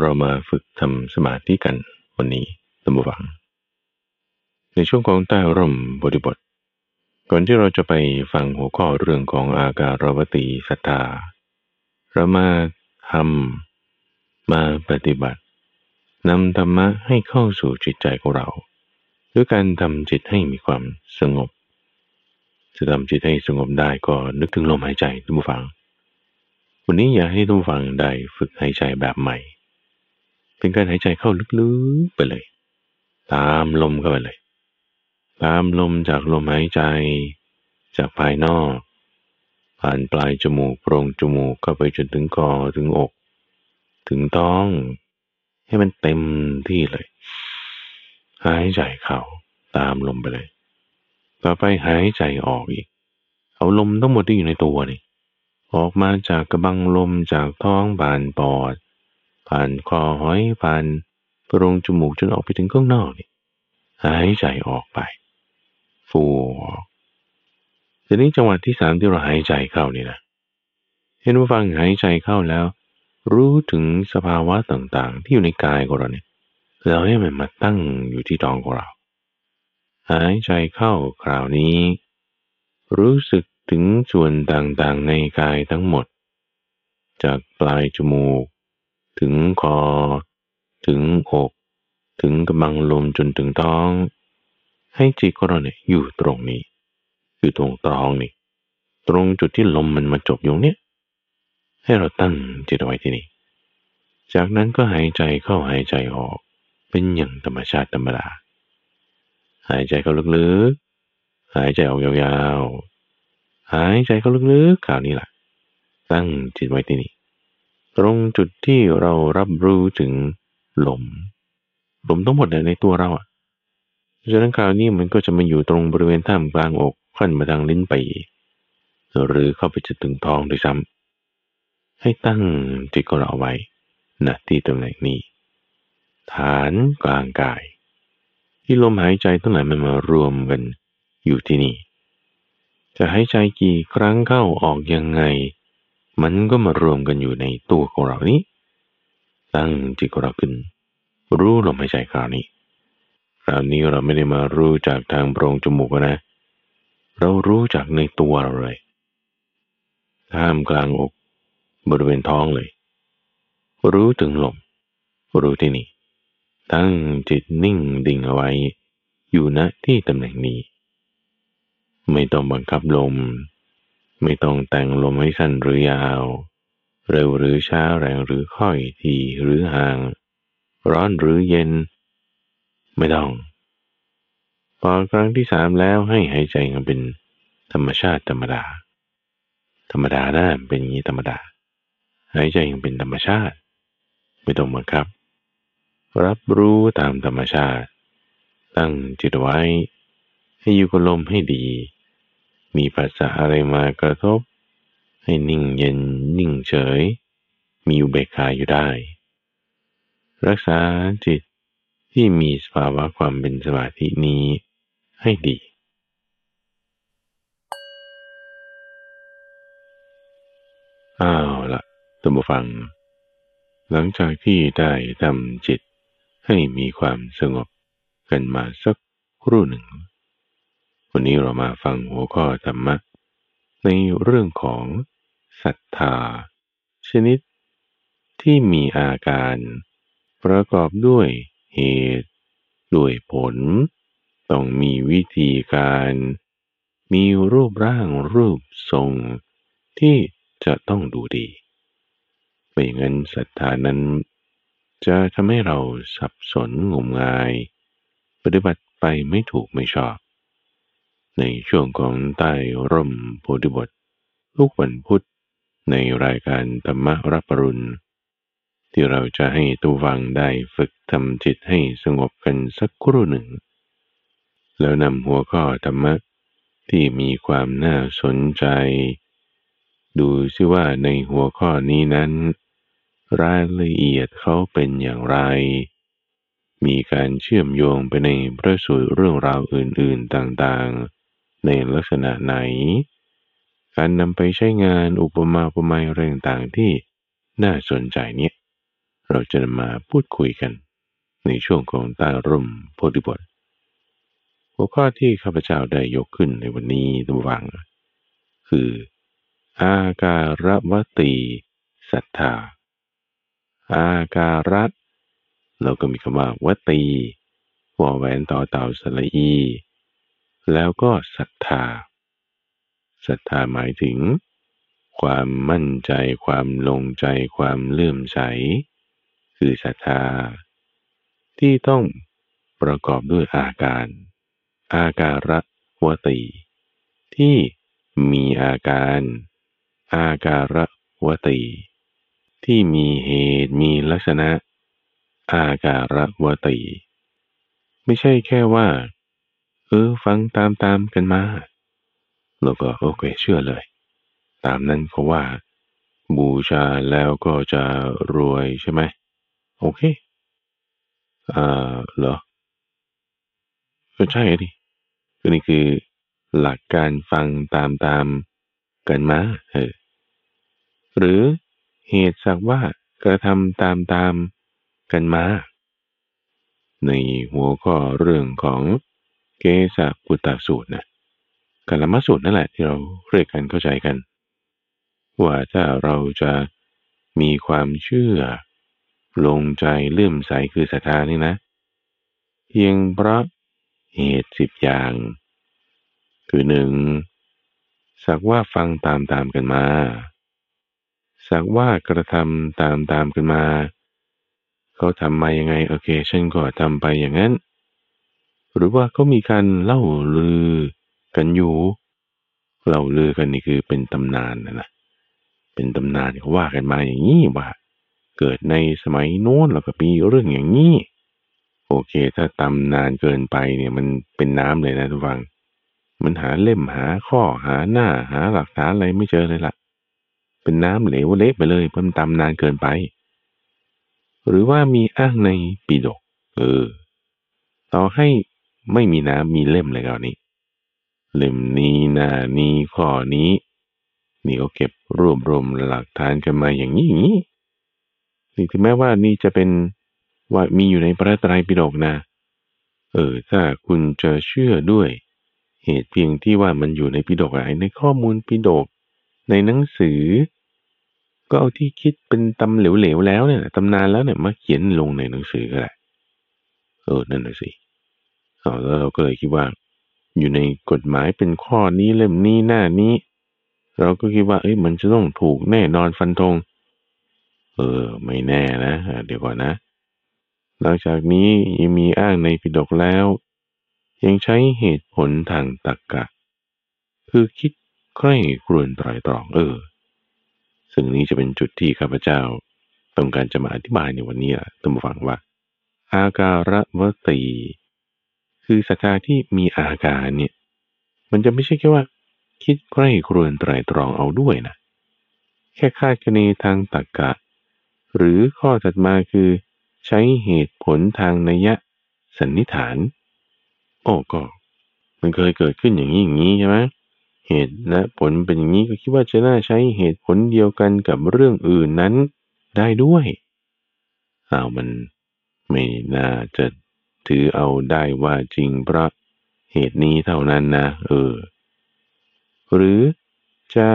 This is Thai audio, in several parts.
เรามาฝึกทำสมาธิกันวันนี้ตัมบวัง ในช่วงของใต้ร่มบทบท ก่อนที่เราจะไปฟังหัวข้อเรื่องของอาการวตีสัทธาเรามาทำมาปฏิบัตินำธรรมะให้เข้าสู่จิตใจของเรา ด้วยการทำจิตให้มีความสงบ จะทำจิตให้สงบได้ก็นึกถึงลมหายใจทุกฝัง วันนี้อยากให้ทุกฝังได้ฝึกหายใจแบบใหม่ เป็นการหายใจเข้าลึกๆไปเลย ตามลมเข้าไปเลย ตามลมจากลมหายใจ จากภายนอก ผ่านปลายจมูกโพรงจมูกเข้าไปจนถึงคอถึงอก ถึงท้อง ให้มันเต็มที่เลย หายใจเข้าตามลมไปเลย ต่อไปหายใจออกอีก เอาลมทั้งหมดที่อยู่ในตัวนี่ออกมาจากกระบังลมจากท้องผ่านปอด ผ่านคอหอยผ่านโพรงจมูกจนออกไปถึงข้างนอกนี่หายใจออกไป ฟูออกทีนี้จังหวะที่สามที่เราหายใจเข้านี่นะเห็นว่าฟังหายใจเข้าแล้ว รู้ถึงสภาวะต่างๆ ที่อยู่ในกายของเราเนี่ยแล้วให้มันมาตั้งอยู่ที่ท้องของเรา หายใจเข้าคราวนี้ รู้สึกถึงส่วนต่างๆในกายทั้งหมด จากปลายจมูก ถึงคอ ถึงอก ถึงกำบังลมจนถึงท้อง ให้จิตของเราเนี่ยอยู่ตรงนี้ อยู่ตรงท้องนี่ ตรงจุดที่ลมมันมาจบอยู่เนี่ย ให้เราตั้งจิตเอาไว้ที่นี่ จากนั้นก็หายใจเข้าหายใจออก เป็นอย่างธรรมชาติธรรมดา หายใจเข้าลึกๆ หายใจออกยาวๆ หายใจเข้าลึกๆคราวนี้แหละตั้งจิตไว้ที่นี่ ตรงจุดที่เรารับรู้ถึงลม ลมทั้งหมดในตัวเราอะฉะนั้นคราวนี้มันก็จะมาอยู่ตรงบริเวณท่ามกลางอกขั้นมาทางลิ้นไป หรือเข้าไปจะถึงท้องด้วยซ้ำให้ตั้งจิตของเราไว้ณที่ตำแหน่งนี้ ฐานกลางกาย ที่ลมหายใจทั้งหลายมันมารวมกันอยู่ที่นี่ จะหายใจกี่ครั้งเข้าออกยังไง มันก็มารวมกันอยู่ในตัวของเรานี้ ตั้งจิตของเราขึ้น รู้ลมหายใจคราวนี้คราวนี้เราไม่ได้มารู้จากทางโพรงจมูกนะ เรารู้จากในตัวเราเลยท่ามกลางอก บริเวณท้องเลย รู้ถึงลม รู้ที่นี่ ตั้งจิตนิ่งดิ่งเอาไว้ อยู่ณที่ตำแหน่งนี้ ไม่ต้องบังคับลม ไม่ต้องแต่งลมให้สั้นหรือยาว เร็วหรือช้าแรงหรือค่อยทีหรือห่าง ร้อนหรือเย็น ไม่ต้อง พอครั้งที่สามแล้วให้หายใจกันเป็นธรรมชาติธรรมดา ธรรมดานะเป็นอย่างนี้ธรรมดา หายใจยังเป็นธรรมชาติ ไม่ต้องบังคับ รับรู้ตามธรรมชาติ ตั้งจิตไว้ ให้อยู่กับลมให้ดี มีภาษาอะไรมากระทบ ให้นิ่งเย็นนิ่งเฉย มีอุเบกขาอยู่ได้ รักษาจิตที่มีสภาวะความเป็นสมาธินี้ให้ดี อ้าวละตัมบูฟัง หลังจากที่ได้ทำจิตให้มีความสงบกันมาสักครู่หนึ่ง วันนี้เรามาฟังหัวข้อธรรมะ ในเรื่องของศรัทธา ชนิด ที่มีอาการ ประกอบด้วยเหตุ ด้วยผล ต้องมีวิธีการ มีรูปร่างรูปทรง ที่จะต้องดูดี ไม่งั้นศรัทธานั้น จะทำให้เราสับสนงมงาย ปฏิบัติไปไม่ถูกไม่ชอบ ในช่วงของใต้ร่มโพธิบท ทุกวันพุธในรายการธรรมรับปรุณ ที่เราจะให้ตูวังได้ฝึกทำจิตให้สงบกันสักครู่หนึ่ง แล้วนำหัวข้อธรรมะที่มีความน่าสนใจ ดูซิว่าในหัวข้อนี้นั้น รายละเอียดเขาเป็นอย่างไร มีการเชื่อมโยงไปในพระสูตรเรื่องราวอื่นๆต่างๆ ในลักษณะไหน การนำไปใช้งานอุปมาอุปไมยอะไรต่างๆที่น่าสนใจเนี่ยเราจะมาพูดคุยกัน ในช่วงของใต้ร่มโพธิบทหัวข้อที่ข้าพเจ้าได้ยกขึ้นในวันนี้ตัววัง คือ อาการวตีศรัทธา อาการะเราก็มีคำว่าวตีวอแหวนต่อเต่าสละอี แล้วก็ศรัทธาศรัทธาหมายถึง ความมั่นใจ ความลงใจ ความเลื่อมใส คือศรัทธา ที่ต้องประกอบด้วยอาการ อาการะวตีที่มีอาการ อาการะวตีที่มีเหตุมีลักษณะ อาการะวตีไม่ใช่แค่ว่า เออฟังตามตามกันมาเราก็โอเคเชื่อเลย ตามนั้นเขาว่า บูชาแล้วก็จะรวยใช่ไหมโอเคอ่าเหรอก็ใช่ดิก็นี่คือหลักการฟังตามตามกันมาเออหรือเหตุสักว่ากระทำตามตามกันมา ในหัวข้อเรื่องของ เกสะปุตตสูตรนะกัลมสูตรนั่นแหละที่เราเรียกกันเข้าใจกัน ว่าถ้าเราจะมีความเชื่อ ลงใจเลื่อมใสคือศรัทธานี่นะ เพียงเพราะเหตุสิบอย่าง คือหนึ่งสักว่าฟังตามตามกันมา สักว่ากระทำตามตามกันมา เขาทำมายังไง โอเค ฉันก็ทำไปอย่างนั้น หรือว่าเขามีการเล่าลือกันอยู่เราลือกันนี่คือเป็นตำนานนะนะเป็นตำนานเขาว่ากันมาอย่างนี้ว่า เกิดในสมัยโน้นแล้วก็มีเรื่องอย่างนี้โอเค ถ้าตำนานเกินไปเนี่ยมันเป็นน้ำเลยนะทุกฟัง มันหาเล่มหาข้อหาหน้าหาหลักฐานอะไรไม่เจอเลยละ่ะ เป็นน้ำเหลวเละไปเลยมันตำนานเกินไป หรือว่ามีอ้างในปีดกเออต่อให้ ไม่มีน้ำมีเล่มเลยก่านี้ เล่มนี้หน้านี้ข้อนี้ นี่เขาเก็บรวบรวมหลักฐานกันมาอย่างนี้อย่างนี้นี่ถึงแม้ว่านี่จะเป็นว่ามีอยู่ในพระไตรปิฎกนะ เออถ้าคุณจะเชื่อด้วย เหตุเพียงที่ว่ามันอยู่ในปิฎกอะไรในข้อมูลปิฎกในหนังสือ ก็เอาที่คิดเป็นตำเหลวๆแล้วเนี่ยตำนานแล้วเนี่ยมาเขียนลงในหนังสือก็ได้เออนั่นแหละสิ แล้วเราก็เลยคิดว่า อยู่ในกฎหมายเป็นข้อนี้เล่มนี้หน้านี้ เราก็คิดว่า เอ้ยมันจะต้องถูกแน่นอนฟันธงเออ ไม่แน่นะเดี๋ยวก่อนนะหลังจากนี้ยังมีอ้างในปิฎกแล้ว ยังใช้เหตุผลทางตรรกกะ คือคิดใคร่ครวญตรายตรองเออ ซึ่งนี้จะเป็นจุดที่ข้าพเจ้า ต้องการจะมาอธิบายในวันนี้ตั้งฟังว่า อาการวตี คือศรัทธาที่มีอาการเนี่ย มันจะไม่ใช่แค่ว่า คิดใกล้ครวนไตรตรองเอาด้วยนะ แค่คาดคะเนทางตรรกะหรือข้อถัดมาคือ ใช้เหตุผลทางนัยสันนิฐาน โอ้ก็ มันเคยเกิดขึ้นอย่างนี้อย่างนี้ใช่ไหมเหตุและผลเป็นอย่างนี้ก็คิดว่าจะน่าใช้เหตุผลเดียวกันกับเรื่องอื่นนั้นได้ด้วยอ้าวมันไม่น่าจะ ถือเอาได้ว่าจริงเพราะเหตุนี้เท่านั้นนะ เออ หรือจะ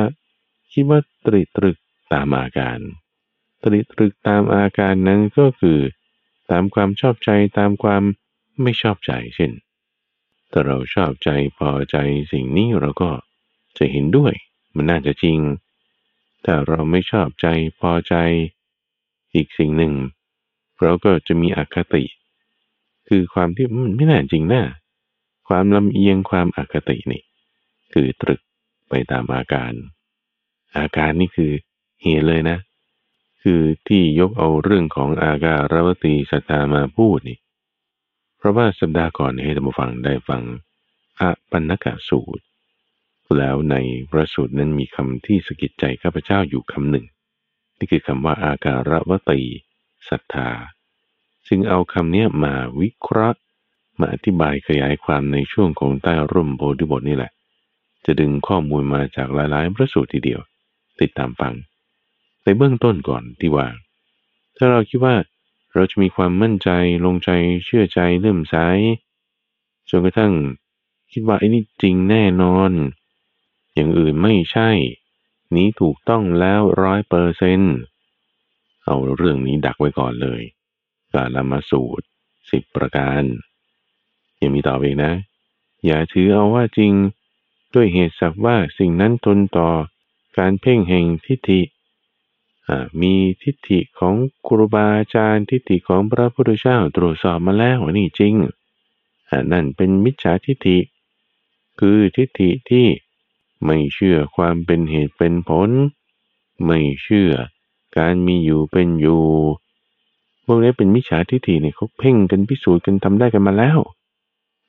คิดว่าตริตรึกตามอาการ ตริตรึกตามอาการนั้นก็คือ ตามความชอบใจตามความไม่ชอบใจเช่นถ้าเราชอบใจพอใจสิ่งนี้เราก็จะเห็นด้วย มันน่าจะจริง ถ้าเราไม่ชอบใจพอใจ อีกสิ่งหนึ่ง เราก็จะมีอคติ คือความที่มันไม่น่าจริงนะความลำเอียงความอคตินี่ คือตรึกไปตามอาการ อาการนี่คือเหตุเลยนะ คือที่ยกเอาเรื่องของอาการรวตีสัตตามาพูดนี่ เพราะว่าสัปดาห์ก่อนให้ท่านผู้ฟังได้ฟังอปันนกะสูตร แล้วในพระสูตรนั้นมีคำที่สกิดใจข้าพเจ้าอยู่คำหนึ่ง นี่คือคำว่าอาการวตีศรัทธา จึงเอาคำนี้มาวิเคราะห์ มาอธิบายขยายความในช่วงของใต้ร่มโพธิบทนี่แหละ จะดึงข้อมูลมาจากหลายๆ พระสูตรทีเดียว ติดตามฟัง ในเบื้องต้นก่อนที่ว่า ถ้าเราคิดว่าเราจะมีความมั่นใจลงใจเชื่อใจเริ่มใสจนกระทั่งคิดว่าไอ้นี่จริงแน่นอน อย่างอื่นไม่ใช่ นี้ถูกต้องแล้วร้อยเปอร์เซนเอาเรื่องนี้ดักไว้ก่อนเลย กามาสูตรสิบประการยังมีต่อไปนะ อย่าถือเอาว่าจริง ด้วยเหตุสักว่าสิ่งนั้นทนต่อการเพ่งแห่งทิฏฐิมีทิฏฐิของครูบาอาจารย์ทิฏฐิของพระพุทธเจ้าตรวจสอบมาแล้วนี่จริงนั่นเป็นมิจฉาทิฏฐิ คือทิฏฐิที่ไม่เชื่อความเป็นเหตุเป็นผล ไม่เชื่อการมีอยู่เป็นอยู่ พวกนี้เป็นมิจฉาทิฏฐิเนี่ยเขาเพ่งกันพิสูจน์กันทำได้กันมาแล้ว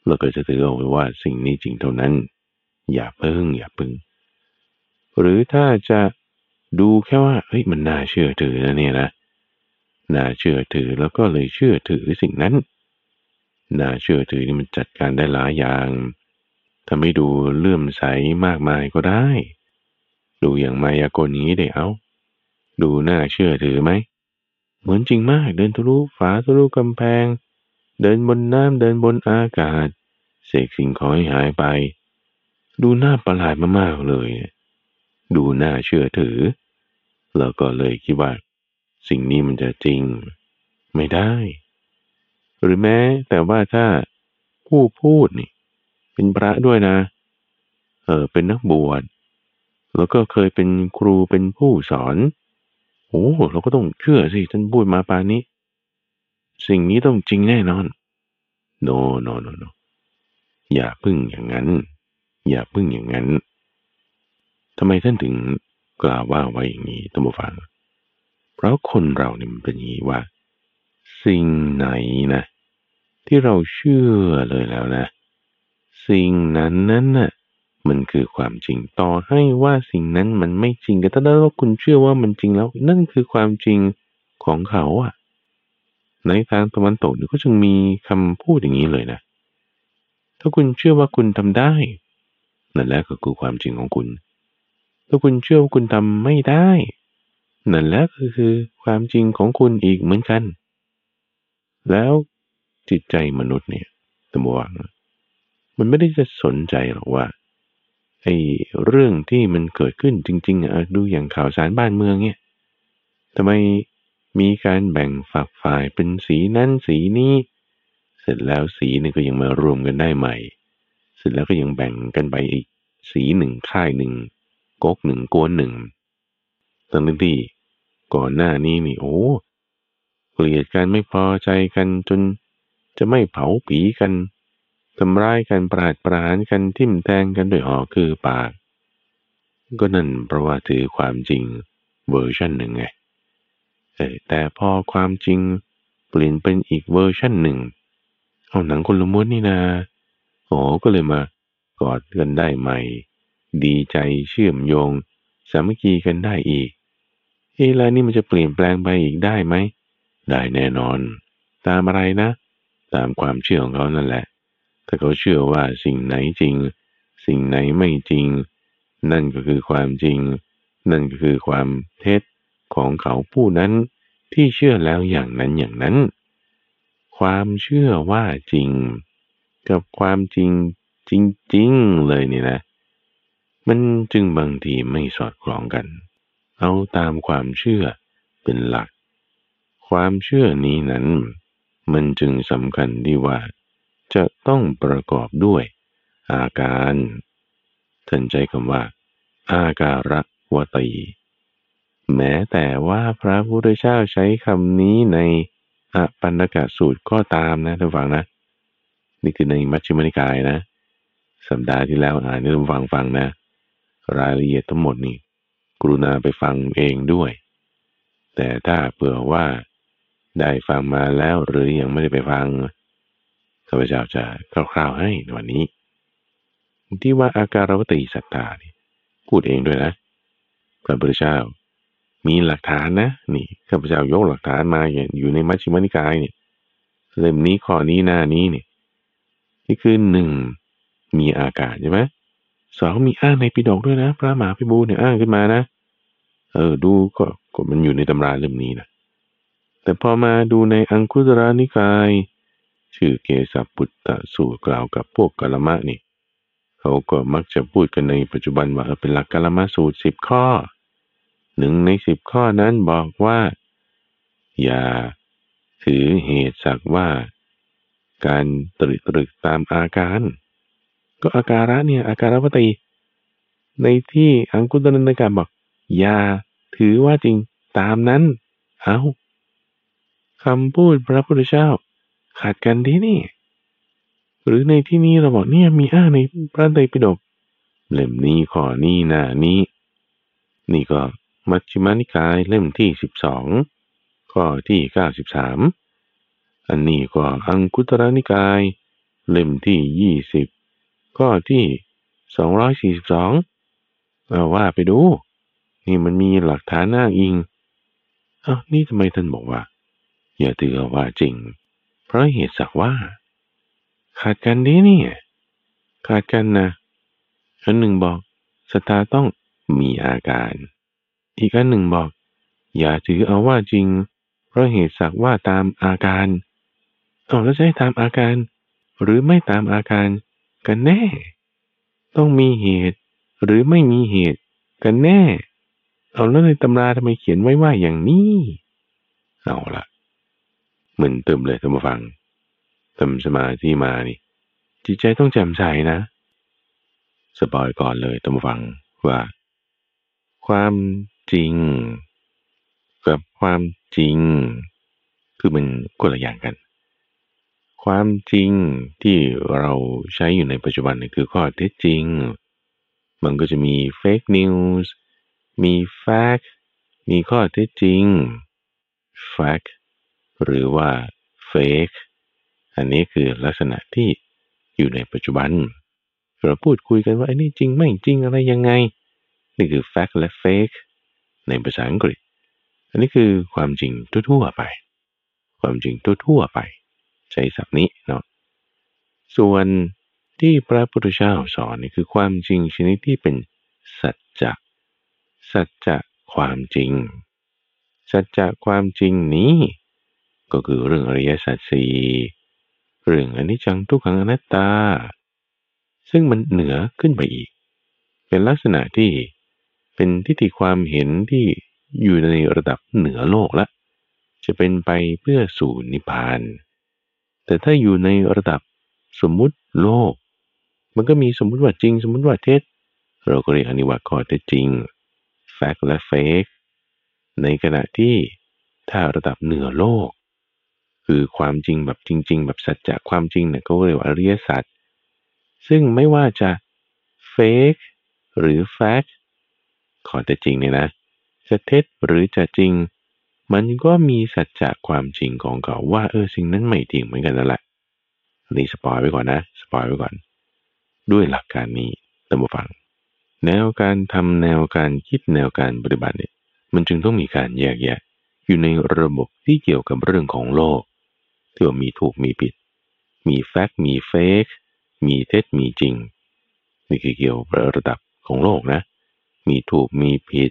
เราก็จะถือเอาไว้ว่าสิ่งนี้จริงเท่านั้น อย่าเพิ่งอย่าพึง หรือถ้าจะดูแค่ว่าเฮ้ยมันน่าเชื่อถือนะเนี่ยนะน่าเชื่อถือแล้วก็เลยเชื่อถือสิ่งนั้นน่าเชื่อถือนี่มันจัดการได้หลายอย่างถ้าไม่ดูเลื่อมใสมากมายก็ได้ ดูอย่างมายากลนี้เดี๋ยวดูน่าเชื่อถือไหม เหมือนจริงมาก เดินทะลุฝาทะลุกำแพง เดินบนน้ำเดินบนอากาศ เสกสิ่งของให้หายไป ดูน่าประหลาดมากๆเลย ดูน่าเชื่อถือ แล้วก็เลยคิดว่า สิ่งนี้มันจะจริง ไม่ได้ หรือแม้แต่ว่าถ้าผู้พูดนี่ เป็นพระด้วยนะ เออเป็นนักบวชแล้วก็เคยเป็นครูเป็นผู้สอน โอ้เราก็ต้องเชื่อสิท่านพูดมาปานนี้ สิ่งนี้ต้องจริงแน่นอน no no no no อย่าพึ่งอย่างนั้น อย่าพึ่งอย่างนั้นทำไมท่านถึงกล่าวว่าไว้อย่างนี้ตั้งฟัง เพราะคนเราเนี่ยมันเป็นอย่างนี้ว่า สิ่งไหนนะ ที่เราเชื่อเลยแล้วนะ สิ่งนั้นนั้นน่ะ มันคือความจริง ต่อให้ว่าสิ่งนั้นมันไม่จริงแต่ถ้าว่าคุณเชื่อว่ามันจริงแล้ว นั่นคือความจริงของเขาอะในทางตะวันตกเนี่ยก็จึงมีคำพูดอย่างนี้เลยนะ ถ้าคุณเชื่อว่าคุณทำได้นั่นแหละก็คือความจริงของคุณ ถ้าคุณเชื่อว่าคุณทำไม่ได้นั่นแหละก็คือความจริงของคุณอีกเหมือนกัน แล้วจิตใจมนุษย์เนี่ยตมวงมันไม่ได้จะสนใจหรอกว่า ไอ้เรื่องที่มันเกิดขึ้นจริง ๆอะดูอย่างข่าวสารบ้านเมืองเนี่ยทำไมมีการแบ่งฝักฝ่ายเป็นสีนั้นสีนี้ เสร็จแล้วสีนี่ก็ยังมารวมกันได้ใหม่ เสร็จแล้วก็ยังแบ่งกันไปอีกสีหนึ่งค่ายหนึ่งก๊กหนึ่งกวนหนึ่งตั้งที่ก่อนหน้านี้นี่โอ้เกลียดกันไม่พอใจกันจนจะไม่เผาผีกัน ทำร้ายกันปราดปรานกันทิ่มแทงกันด้วยหอคือปาก ก็นั่นเพราะว่าถือความจริงเวอร์ชันหนึ่งไงแต่พอความจริงเปลี่ยนเป็นอีกเวอร์ชันหนึ่งเอาหนังคนละม้วนนี่นาโอ้ก็เลยมากอดกันได้ใหม่ ดีใจเชื่อมโยง สามัคคีกันได้อีกเอ้แล้วนี่มันจะเปลี่ยนแปลงไปอีกได้ไหม ได้แน่นอน ตามอะไรนะ ตามความเชื่อของเขานั่นแหละ ถ้าเขาเชื่อว่าสิ่งไหนจริง สิ่งไหนไม่จริง นั่นก็คือความจริง นั่นก็คือความเท็จของเขาผู้นั้นที่เชื่อแล้วอย่างนั้นอย่างนั้น ความเชื่อว่าจริง กับความจริงจริง ๆ เลยนี่นะ มันจึงบางทีไม่สอดคล้องกัน เอาตามความเชื่อเป็นหลัก ความเชื่อนี้นั้น มันจึงสำคัญที่ว่า จะต้องประกอบด้วย อาการท่านใจคำว่า อาการะวตีแม้แต่ว่าพระพุทธเจ้าใช้คำนี้ในอปันกะสูตรก็ตามนะท่านฟังนะ นี่คือในมัชฌิมนิกายนะ สัปดาห์ที่แล้วอ่านนี่ท่านฟังฟังนะ รายละเอียดทั้งหมดนี่กรุณาไปฟังเองด้วย แต่ถ้าเผื่อว่าได้ฟังมาแล้วหรือยังไม่ได้ไปฟัง ข้าพเจ้าจะคร่าวๆให้ในวันนี้ ที่ว่าอาการวติสัตตานี่พูดเองด้วยนะพระพุทธเจ้า มีหลักฐานนะ นี่ข้าพเจ้ายกหลักฐานมาอยู่ในมัชฌิมานิกายเนี่ยเล่มนี้ข้อนี้หน้านี้เนี่ยนี่คือหนึ่งมีอากาศใช่ไหมสองมีอ้างในปิฎกด้วยนะ พระมหาพิบูลเนี่ยอ้างขึ้นมานะ เออดูก็ก็มันอยู่ในตำราเล่มนี้นะแต่พอมาดูในอังคุตระนิกาย ชื่อเกสปุตตะสูตรกล่าวกับพวกกลมะนี่ เขาก็มักจะพูดกันในปัจจุบันว่าเป็นหลักกลมะสูตรสิบข้อ หนึ่งในสิบข้อนั้นบอกว่า อย่าถือเหตุสักว่า การตรึกตรึกตามอาการ ก็อาการะเนี่ยอาการะปฏิในที่อังคุตรนการบอกอย่าถือว่าจริงตามนั้น เอาคำพูดพระพุทธเจ้า ขาดกันดีนี่ หรือในที่นี้เราบอกเนี่ยมีอ้างในพระไตรปิฎกเล่มนี้ข้อนี้หน้านี้ นี่ก็มัชฌิมานิกายเล่มที่สิบสองข้อที่เก้าสิบสามอันนี้ก็อังคุตรนิกาย เล่มที่ยี่สิบข้อที่สองร้อยสี่สิบสองเอาว่าไปดู นี่มันมีหลักฐานอ้าอิงอ้าวนี่ทำไมท่านบอกว่า อย่าถือว่าจริง เพราะเหตุสักว่า ขาดกันดีนี่ขาดกันนะอันหนึ่งบอกสตาต้องมีอาการ อีกอันหนึ่งบอก อย่าถือเอาว่าจริง เพราะเหตุสักว่าตามอาการเอาแล้วจะให้ตามอาการ หรือไม่ตามอาการกันแน่ ต้องมีเหตุ หรือไม่มีเหตุกันแน่ เอาแล้วในตำราทำไมเขียนไว้ว่าอย่างนี้ เอาละ เหมือนเติมเลยท่านผู้ฟังทำสมาธิมานี่จิตใจต้องแจ่มใสนะ สปอยก่อนเลยท่านผู้ฟังว่า ความจริง กับความจริง คือมันคนละอย่างกัน ความจริงที่เราใช้อยู่ในปัจจุบันนี่คือข้อเท็จจริง มันก็จะมีเฟกนิวส์มีแฟกมีข้อเท็จจริงแฟก หรือว่าเฟกอันนี้คือลักษณะที่อยู่ในปัจจุบัน เราพูดคุยกันว่าอันนี้จริงไม่จริงอะไรยังไง นี่คือ fact และ fake ในภาษาอังกฤษ อันนี้คือความจริงทั่วๆไป ความจริงทั่วๆไป ใช้ศัพท์นี้เนาะ ส่วนที่พระพุทธเจ้าสอนนี่คือความจริงชนิดที่เป็นสัจจะสัจจะความจริง สัจจะความจริงนี้ ก็คือเรื่องอริยสัจสี่เรื่องอนิจจังทุกขังอนัตตา ซึ่งมันเหนือขึ้นไปอีก เป็นลักษณะที่เป็นทิฏฐิความเห็นที่อยู่ในระดับเหนือโลกละ จะเป็นไปเพื่อสู่นิพพาน แต่ถ้าอยู่ในระดับสมมุติโลก มันก็มีสมมุติว่าจริง สมมุติว่าเท็จ เราก็เรียกอันนี้ว่าข้อเท็จจริง fact และ fake ในขณะที่ถ้าระดับเหนือโลก คือความจริงแบบจริง ๆ แบบสัจจะความจริงเนี่ยก็เรียกว่าอริยสัจซึ่งไม่ว่าจะ fake หรือ fact ข้อเท็จจริงเนี่ยนะจะเท็จหรือจะจริง มันก็มีสัจจะความจริงของเขาว่าเออสิ่งนั้นไม่จริงเหมือนกันนั่นแหละนี่ spoil ไว้ก่อนนะ spoil ไว้ก่อน ด้วยหลักการนี้ตามฟัง แนวการทำแนวการคิดแนวการปฏิบัติเนี่ยมันจึงต้องมีการแยกแยะอยู่ในระบบที่เกี่ยวกับเรื่องของโลก ที่ว่ามีถูกมีผิด มีแฟกต์มีเฟกมีเท็จมีจริง นี่คือเกี่ยวกับระดับของโลกนะ มีถูกมีผิด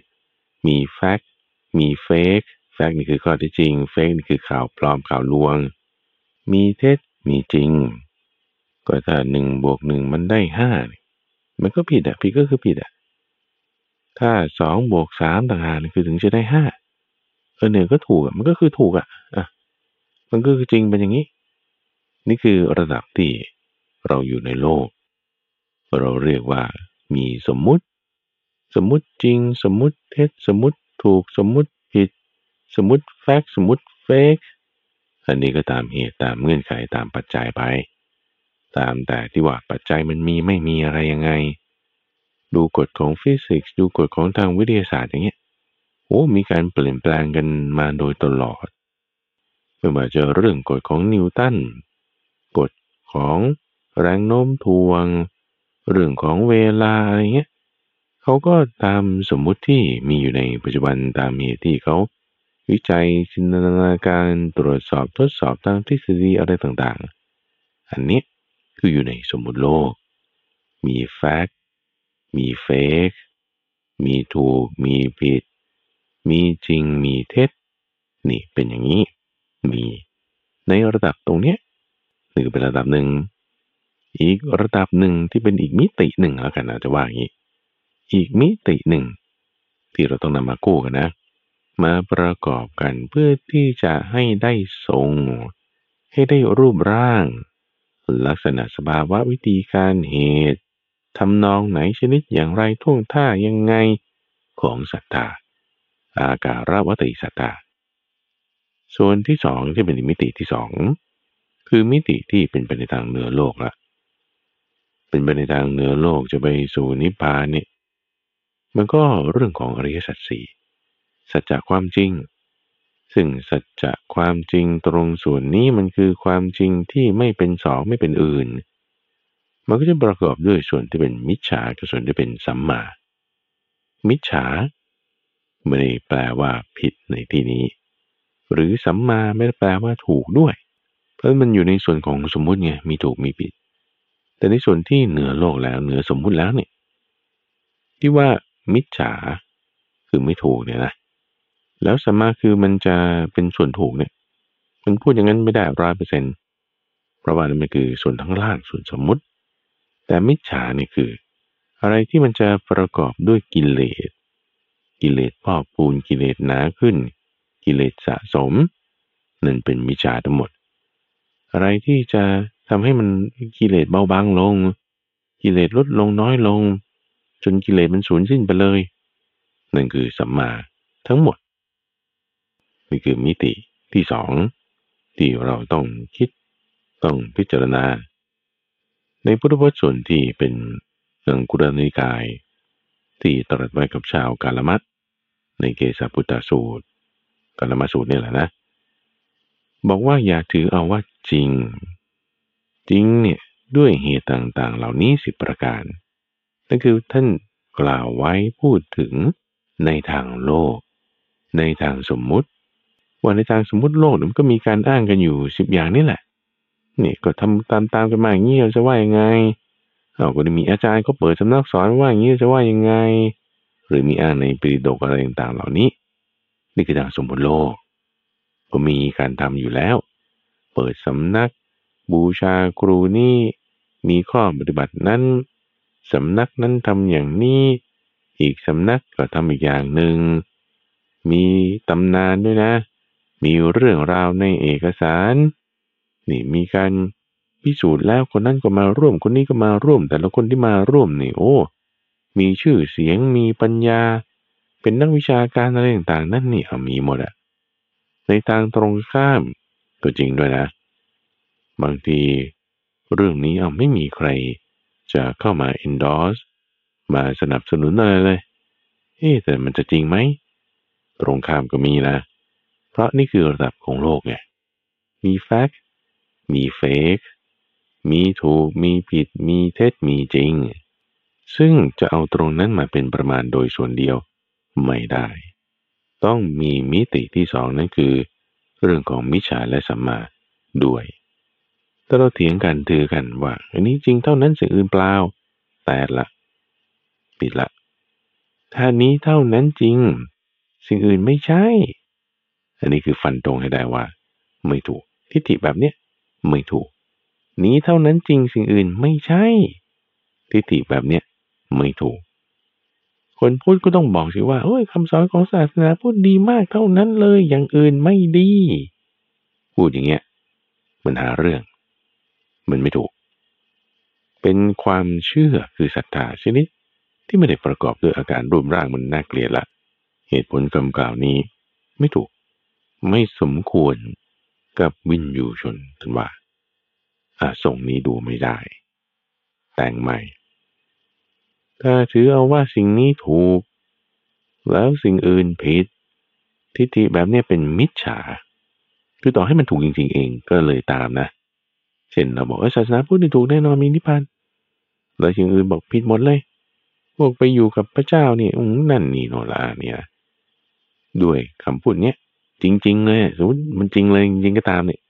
มีแฟกต์มีเฟกแฟกต์นี่คือข้อที่จริง เฟกนี่คือข่าวปลอมข่าวลวง มีเท็จมีจริง ก็ถ้าหนึ่งบวกหนึ่งมันได้ห้ามันก็ผิดอะผิดก็คือผิดอะถ้าสองบวกสามต่างหากคือถึงจะได้ห้าเออเนี่ยก็ถูกอะมันก็คือถูกอะอะ มันก็คือจริงเป็นอย่างนี้ นี่คือระดับที่เราอยู่ในโลก เราเรียกว่ามีสมมุติ สมมุติจริง สมมุติเท็จสมมุติถูกสมมุติผิด สมมุติแฟกสมมุติเฟกอันนี้ก็ตามเหตุตามเงื่อนไขตามปัจจัยไป ตามแต่ที่ว่าปัจจัยมันมีไม่มีอะไรยังไง ดูกฎของฟิสิกส์ดูกฎของทางวิทยาศาสตร์อย่างเงี้ยโอ้มีการเปลี่ยนแปลงกันมาโดยตลอด ไม่ว่าจะเรื่องกฎของนิวตันกฎของแรงโน้มถ่วง เรื่องของเวลาอะไรเงี้ยเขาก็ตามสมมุติที่มีอยู่ในปัจจุบันตามเหตุที่เขาวิจัยจินตนาการตรวจสอบทดสอบทางทฤษฎีอะไรต่างๆ อันนี้คืออยู่ในสมมุติโลก มีแฟกต์มีเฟกมีถูก มีผิด มีจริงมีเท็จ นี่เป็นอย่างนี้ มี ในระดับตรงเนี้ยนี่เป็นระดับหนึ่ง อีกระดับหนึ่งที่เป็นอีกมิติหนึ่งแล้วกันนะจะว่าอย่างนี้ อีกมิติหนึ่ง ที่เราต้องนำมากู้กันนะ มาประกอบกันเพื่อที่จะให้ได้ทรง ให้ได้รูปร่าง ลักษณะสภาวะวิธีการเหตุทำนองไหนชนิดอย่างไรท่วงท่ายังไงของศรัทธาอาการวัติศรัทธา ส่วนที่สองที่เป็นมิติที่สองคือมิติที่เป็นไปในทางเหนือโลกละเป็นไปในทางเหนือโลกจะไปสู่นิพพานเนี่ยมันก็เรื่องของอริยสัจสี่สัจจะความจริง ซึ่งสัจจะความจริงตรงส่วนนี้มันคือความจริงที่ไม่เป็นสองไม่เป็นอื่น มันก็จะประกอบด้วยส่วนที่เป็นมิจฉากับส่วนที่เป็นสัมมา มิจฉาไม่ได้แปลว่าผิดในที่นี้ หรือสัมมาไม่ได้แปลว่าถูกด้วย เพราะมันอยู่ในส่วนของสมมุติไงมีถูกมีผิด แต่ในส่วนที่เหนือโลกแล้วเหนือสมมุติแล้วเนี่ยที่ว่ามิจฉาคือไม่ถูกเนี่ยนะแล้วสัมมาคือมันจะเป็นส่วนถูกเนี่ย มันพูดอย่างนั้นไม่ได้ร้อยเปอร์เซ็นต์เพราะว่ามันคือส่วนทั้งล่างส่วนสมมุติ แต่มิจฉาเนี่ยคือ อะไรที่มันจะประกอบด้วยกิเลส กิเลสพอกปูนกิเลสหนาขึ้น กิเลสสะสมนั่นเป็นมิจฉาทั้งหมด อะไรที่จะทำให้มันกิเลสเบาบางลง กิเลสลดลงน้อยลง จนกิเลสมันสูญสิ้นไปเลยนั่นคือสัมมาทั้งหมด นี่คือมิติที่สองที่เราต้องคิดต้องพิจารณา ในพุทธวจน์ส่วนที่เป็นเรื่องกุรนิกาย ที่ตรัสไว้กับชาวกาลมัตในเกสาพุทธสูตร กาลมัสูตรนี่แหละนะ บอกว่าอย่าถือเอาว่าจริง จริงเนี่ยด้วยเหตุต่างๆ เหล่านี้สิบประการนั่นคือท่านกล่าวไว้พูดถึงในทางโลก ในทางสมมุติว่าในทางสมมติโลกมันก็มีการอ้างกันอยู่สิบอย่างนี่แหละนี่ก็ทำตามตามกันมาอย่างนี้เราจะว่ายังไงเราก็มีอาจารย์เขาเปิดสำนักสอนว่าอย่างนี้จะว่ายังไง หรือมีอ้างในปริโดกอะไรต่างๆเหล่านี้ นี่คือทางสมมติโลก ก็มีการทำอยู่แล้ว เปิดสำนัก บูชาครูนี่มีข้อปฏิบัตินั้นสำนักนั้นทำอย่างนี้ อีกสำนักก็ทำอีกอย่างหนึ่ง มีตำนานด้วยนะ มีเรื่องราวในเอกสาร นี่มีการพิสูจน์แล้วคนนั้นก็มาร่วมคนนี้ก็มาร่วม แต่ละคนที่มาร่วมนี่โอ้ มีชื่อเสียงมีปัญญา เป็นนักวิชาการอะไรต่างๆ นั่นนี่มีหมดอะในทางตรงข้ามก็จริงด้วยนะ บางทีเรื่องนี้เอาไม่มีใคร จะเข้ามา endorse มาสนับสนุนอะไรเลย เอ๊แต่มันจะจริงไหม ตรงข้ามก็มีนะ เพราะนี่คือระดับของโลกไง มีแฟกต์มีเฟกมีถูก มีผิด มีเท็จ มีจริง ซึ่งจะเอาตรงนั้นมาเป็นประมาณโดยส่วนเดียว ไม่ได้ ต้องมีมิติที่สองนั่นคือ เรื่องของมิจฉาและสัมมาด้วยถ้าเราเถียงกันถือกันว่า อันนี้จริงเท่านั้นสิ่งอื่นเปล่าแต่ละปิดละถ้านี้เท่านั้นจริง สิ่งอื่นไม่ใช่ อันนี้คือฟันตรงให้ได้ว่า ไม่ถูกทิฏฐิแบบเนี้ยไม่ถูก นี้เท่านั้นจริงสิ่งอื่นไม่ใช่ ทิฏฐิแบบเนี้ยไม่ถูก คนพูดก็ต้องบอกสิว่าโอ้ยคำสอนของศาสนาพูดดีมากเท่านั้นเลยอย่างอื่นไม่ดี พูดอย่างเงี้ยมันหาเรื่อง มันไม่ถูก เป็นความเชื่อคือศรัทธาชนิดที่ไม่ได้ประกอบด้วยอาการรูปร่างมันน่าเกลียดละ เหตุผลคำกล่าวนี้ไม่ถูก ไม่สมควรกับวินยูชนท่านว่าอาส่งนี้ดูไม่ได้ แต่งใหม่ ถ้าถือเอาว่าสิ่งนี้ถูก แล้วสิ่งอื่นผิด ทิฏฐิแบบนี้เป็นมิจฉา คือต่อให้มันถูกจริงๆเองก็เลยตามนะ เช่นเราบอกว่าศาสนาพุทธถูกแน่นอนมีนิพพานแล้วสิ่งอื่นบอกผิดหมดเลย พวกไปอยู่กับพระเจ้านี่นั่นนี่โนละเนี่ย ด้วยคำพูดเนี้ยจริง ๆ เลยสมมติมันจริงเลยจริงก็ตามเนี่ย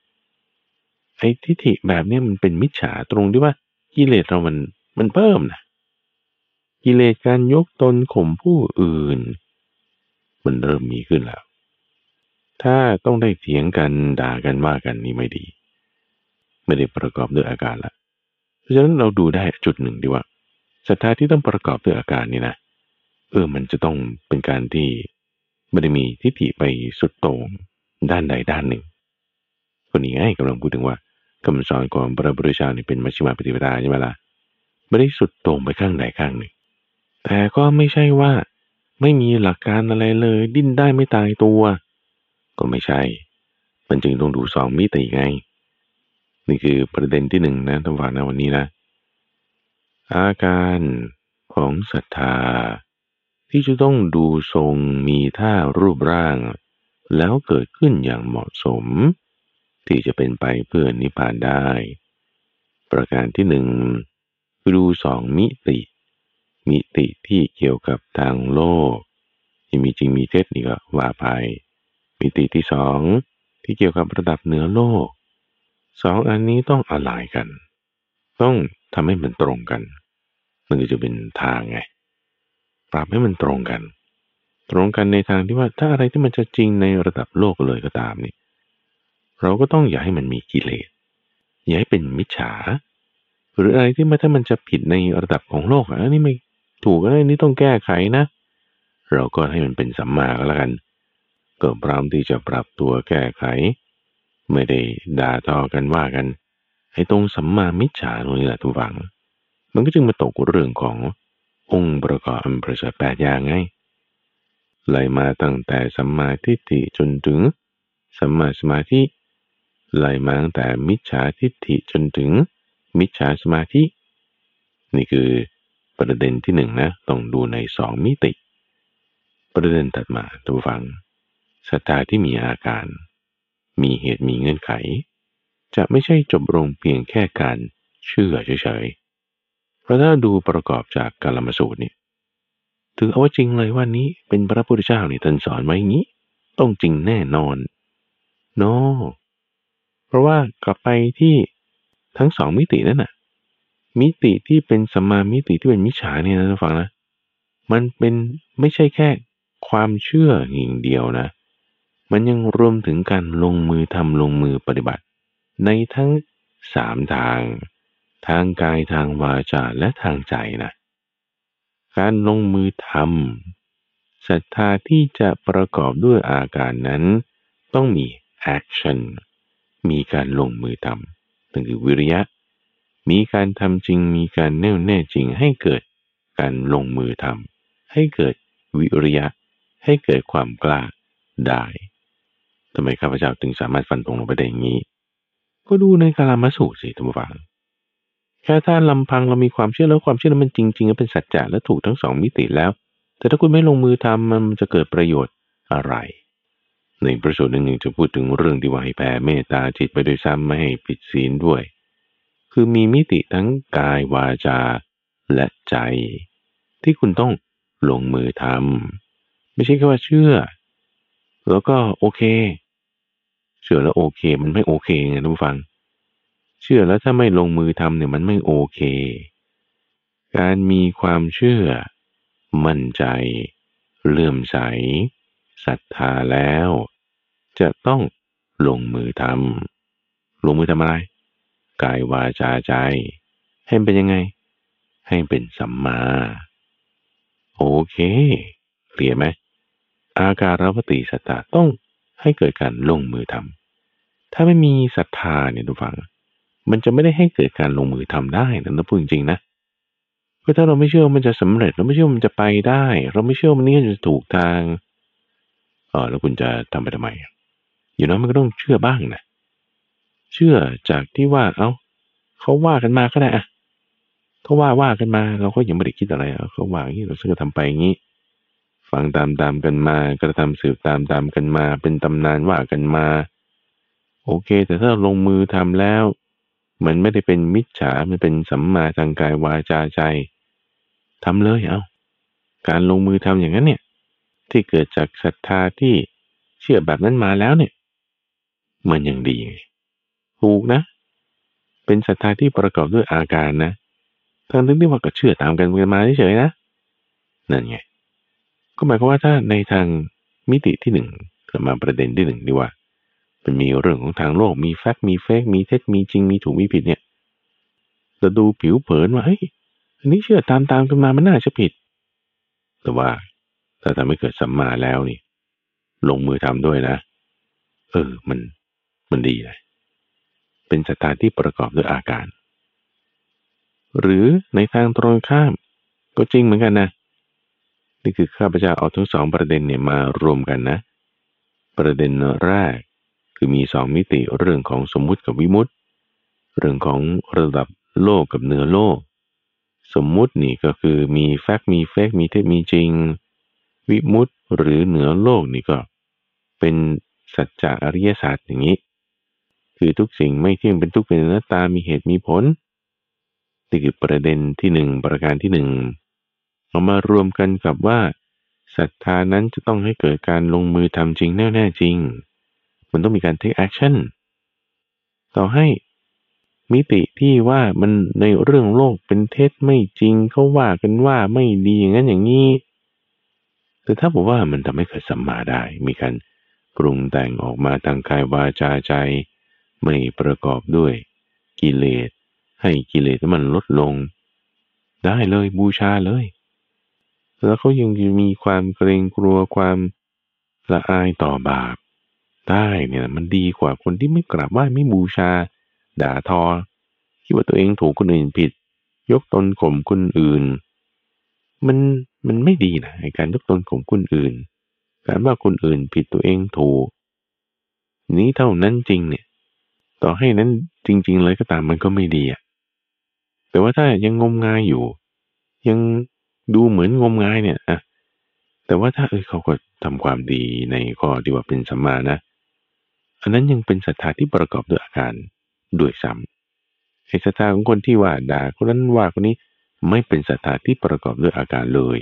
ไอ้ทิฏฐิแบบนี้มันเป็นมิจฉาตรงที่ว่ากิเลสเรามันมันเพิ่มนะ กิเลสการยกตนข่มผู้อื่น มันเริ่มมีขึ้นแล้ว ถ้าต้องได้เถียงกันด่ากันว่ากันนี่ไม่ดี ไม่ได้ประกอบด้วยอาการละ เพราะฉะนั้นเราดูได้จุดหนึ่งดีว่าศรัทธาที่ต้องประกอบด้วยอาการนี่นะ เออมันจะต้องเป็นการที่ไม่ได้มีทิฏฐิไปสุดโต่งด้านใดด้านหนึ่งคนนี้ไงกำลังพูดถึงว่าคำสอนของพระพุทธเจ้านี่เป็นมัชฌิมาปฏิปทาใช่ไหมล่ะไม่ได้สุดโต่งไปข้างใดข้างหนึ่ง แต่ก็ไม่ใช่ว่า ไม่มีหลักการอะไรเลย ดิ้นได้ไม่ตายตัว ก็ไม่ใช่ มันจึงต้องดูสองมิติไง นี่คือประเด็นที่หนึ่งนะท่านฟังนะวันนี้นะ อาการของศรัทธา ที่จะต้องดูทรงมีท่ารูปร่าง แล้วเกิดขึ้นอย่างเหมาะสม ที่จะเป็นไปเพื่อนิพพานได้ ประการที่หนึ่งคือดูสองมิติ มิติที่เกี่ยวกับทางโลก ที่มีจริงมีเท็จนี่ก็ว่าไป มิติที่สองที่เกี่ยวกับระดับเหนือโลกสองอันนี้ต้องอะไรกัน ต้องทำให้มันตรงกัน มันก็จะเป็นทางไง ปรับให้มันตรงกัน ตรงกันในทางที่ว่าถ้าอะไรที่มันจะจริงในระดับโลกเลยก็ตามนี่เราก็ต้องอย่าให้มันมีกิเลส อย่าให้เป็นมิจฉา หรืออะไรที่มันถ้ามันจะผิดในระดับของโลกอันนี้ไม่ ถูกอันนี้ต้องแก้ไขนะ เราก็ให้มันเป็นสัมมาก็แล้วกันก็พร้อมที่จะปรับตัวแก้ไข ไม่ได้ด่าทอกันว่ากันให้ตรงสัมมามิจฉาตรงนี้แหละทุกฝัง มันก็จึงมาตกเรื่องขององค์ประกอบอันประเสริฐแปดอย่างไงไหลมาตั้งแต่สัมมาทิฏฐิจนถึง สัมมาสมาธิไหลมาตั้งแต่มิจฉาทิฏฐิจนถึงมิจฉาสมาธิ นี่คือ ประเด็นที่หนึ่งนะต้องดูในสองมิติ ประเด็นถัดมาทุกฝังศรัทธาที่มีอาการ มีเหตุมีเงื่อนไข จะไม่ใช่จบลงเพียงแค่การเชื่อเฉยๆ เพราะถ้าดูประกอบจากกาลมสูตรนี่ถือเอาว่าจริงเลยว่านี้เป็นพระพุทธเจ้านี่ท่านสอนไว้อย่างนี้ ต้องจริงแน่นอนโน no. เพราะว่ากลับไปที่ทั้งสองมิตินั่นน่ะ มิติที่เป็นสัมมามิติที่เป็นมิจฉาเนี่ยนะฟังนะมันเป็นไม่ใช่แค่ความเชื่ออย่างเดียวนะ มันยังรวมถึงการลงมือทำลงมือปฏิบัติ ในทั้งสามทาง ทางกายทางวาจาและทางใจนะการลงมือทำศรัทธาที่จะประกอบด้วยอาการนั้น ต้องมี action มีการลงมือทำนั่นคือวิริยะ มีการทำจริงมีการแน่วแน่จริงให้เกิดการลงมือทำให้เกิดวิริยะ ให้เกิดความกล้าได้ทำไมข้าพเจ้าถึงสามารถฟันตรงลงไปได้อย่างนี้ ก็ดูในกาลามาสูตรสิท่านผู้ฟังแค่ถ้าลำพังเรามีความเชื่อแล้วความเชื่อนั้นมันจริงๆเป็นสัจจะและถูกทั้งสองมิติแล้ว แต่ถ้าคุณไม่ลงมือทำมันจะเกิดประโยชน์อะไรในประสูตรหนึ่งจะพูดถึงเรื่องที่ว่าให้แผ่เมตตาจิตไปโดยซ้ำไม่ให้ผิดศีลด้วย คือมีมิติทั้งกายวาจาและใจ ที่คุณต้องลงมือทำไม่ใช่แค่ว่าเชื่อ แล้วก็โอเค เชื่อแล้วโอเค มันไม่โอเคไงทุกฟัง เชื่อแล้วถ้าไม่ลงมือทำเนี่ยมันไม่โอเค การมีความเชื่อ มั่นใจ เลื่อมใสศรัทธาแล้ว จะต้องลงมือทำลงมือทำอะไร กายวาจาใจ ให้เป็นยังไง ให้เป็นสัมมา โอเคเคลียร์ไหมอาการวติสัตตาต้องให้เกิดการลงมือทำถ้าไม่มีศรัทธาเนี่ยทุกฝัง มันจะไม่ได้ให้เกิดการลงมือทำได้นะนะพูดจริงนะเพราะถ้าเราไม่เชื่อมันจะสำเร็จ เราไม่เชื่อมันจะไปได้ เราไม่เชื่อมันนี่จะถูกทางเออแล้วคุณจะทำไปทำไม อยู่นั้นมันก็ต้องเชื่อบ้างนะ เชื่อจากที่ว่าเอา้าเขาว่ากันมาก็ได้อะเขาว่าว่ากันมา เราก็ยังไม่ได้คิดอะไรเขาว่าอย่างนี้เราก็ทำไปอย่างนี้ ฟังตามตามกันมากระทำสืบตามตามกันมา เป็นตำนานว่ากันมา โอเค แต่ถ้าลงมือทำแล้ว มันไม่ได้เป็นมิจฉามันเป็นสัมมาทางกายวาจาใจทำเลยเอาการลงมือทำอย่างนั้นเนี่ย ที่เกิดจากศรัทธาที่เชื่อแบบนั้นมาแล้วเนี่ย มันยังดี ถูกนะ เป็นศรัทธาที่ประกอบด้วยอาการนะทั้งที่ว่าก็เชื่อตามกันมาเฉยๆนะนั่นไงก็หมายความว่าถ้าในทางมิติที่หนึ่งมาประเด็นที่หนึ่งดีว่า มันมีเรื่องของทางโลกมีแฟกมีเฟกมีเท็จมีจริงมีถูกมีผิดเนี่ยจะดูผิวเผินว่าเฮ้ยอันนี้เชื่อตามตามกันมามันน่าจะผิด แต่ว่าถ้าทำให้เกิดสัมมาแล้วนี่ ลงมือทำด้วยนะ เออมันมันดีเลย เป็นสถาที่ประกอบด้วยอาการ หรือในทางตรงข้าม ก็จริงเหมือนกันนะ นี่คือข้าพเจ้าเอาทั้งสองประเด็นเนี่ยมารวมกันนะ ประเด็นแรกคือมีสองมิติเรื่องของสมมุติกับวิมุติ เรื่องของระดับโลกกับเนื้อโลก สมมุตินี่ก็คือมีแฟกต์มีเฟกมีเท็จมีจริง วิมุติหรือเหนือโลกนี่ก็ เป็นสัจจะอริยศาสตร์อย่างนี้ คือทุกสิ่งไม่เที่ยงเป็นทุกเป็นหน้าตามีเหตุมีผลนี่คือประเด็นที่หนึ่งประการที่หนึ่งเอามารวมกันกับว่าศรัทธานั้นจะต้องให้เกิดการลงมือทำจริงแน่แน่จริง มันต้องมีการ take action ต่อให้มิติที่ว่ามันในเรื่องโลกเป็นเท็จไม่จริงเขาว่ากันว่าไม่ดีอย่างนั้นอย่างนี้ แต่ถ้าบอกว่ามันทำให้เกิดสัมมาได้ มีการปรุงแต่งออกมาทางกายวาจาใจ ไม่ประกอบด้วยกิเลส ให้กิเลสมันลดลง ได้เลยบูชาเลย แล้วเขายังมีความเกรงกลัวความละอายต่อบาป ได้เนี่ยมันดีกว่าคนที่ไม่กราบไหว้ไม่บูชา ด่าทอคิดว่าตัวเองถูกคนอื่นผิด ยกตนข่มคนอื่น มันมันไม่ดีนะการยกตนข่มคนอื่น การว่าคนอื่นผิดตัวเองถูกนี้เท่านั้นจริงเนี่ย ต่อให้นั้นจริง ๆ เลยก็ตามมันก็ไม่ดีอะแต่ว่าถ้ายังงมงายอยู่ ยังดูเหมือนงมงายเนี่ยอะแต่ว่าถ้าเออเขาก็ทำความดีในข้อที่ว่าเป็นสัมมานะ อันนั้นยังเป็นศรัทธาที่ประกอบด้วยอาการด้วยซ้ำไอ้ศรัทธาของคนที่ว่าด่าคนนั้นว่าคนนี้ไม่เป็นศรัทธาที่ประกอบด้วยอาการเลย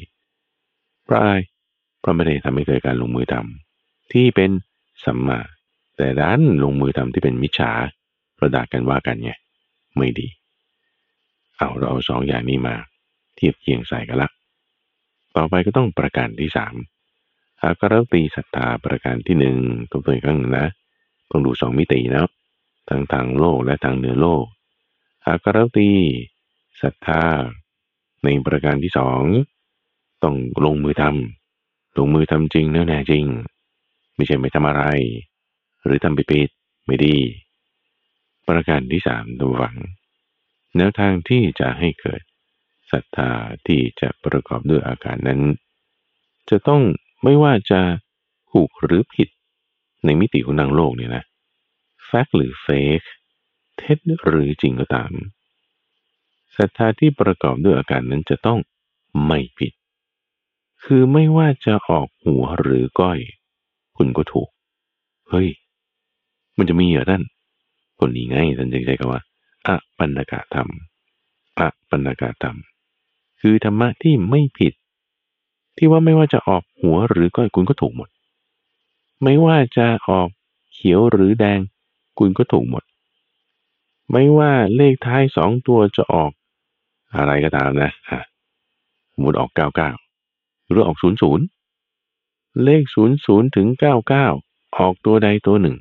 เพราะอะไรเพราะไม่ได้ทำให้เกิดการลงมือทำที่เป็นสัมมา แต่ด้านลงมือทำที่เป็นมิจฉาประดากันว่ากันไงไม่ดี เอาเราเอาสองอย่างนี้มา เทียบเคียงใส่กันละต่อไปก็ต้องประการที่สามอาการตีศรัทธาประการที่หนึ่งตัวตัวข้างนะต้องดูสองมิตินะทั้งทางโลกและทางเหนือโลกอาการตีศรัทธา ในประการที่สองต้องลงมือทำลงมือทำจริงแน่แน่จริง ไม่ใช่ไม่ทำอะไร หรือทำไปปิดไม่ดี ประการที่สามตัวหวัง แนวทางที่จะให้เกิดศรัทธาที่จะประกอบด้วยอาการนั้น จะต้องไม่ว่าจะถูกหรือผิดในมิติของนางโลกเนี่ยนะแฟกหรือเฟกเท็จหรือจริงก็ตามศรัทธาที่ประกอบด้วยอาการนั้นจะต้องไม่ผิด คือไม่ว่าจะออกหัวหรือก้อย คุณก็ถูก เฮ้ย มันจะมีเหรอท่านคนนี้ไงท่านจึงใจกันว่าอะปัญกาธรรมอะปัญกาธรรม คือธรรมะที่ไม่ผิด ที่ว่าไม่ว่าจะออกหัวหรือก้อยคุณก็ถูกหมด ไม่ว่าจะออกเขียวหรือแดง คุณก็ถูกหมด ไม่ว่าเลขท้ายสองตัวจะออก อะไรก็ตามนะฮะสมมติออกเก้าเก้าหรือออกศูนย์ศูนย์เลขศูนย์ศูนย์ถึงเก้าเก้าออกตัวใดตัวหนึ่ง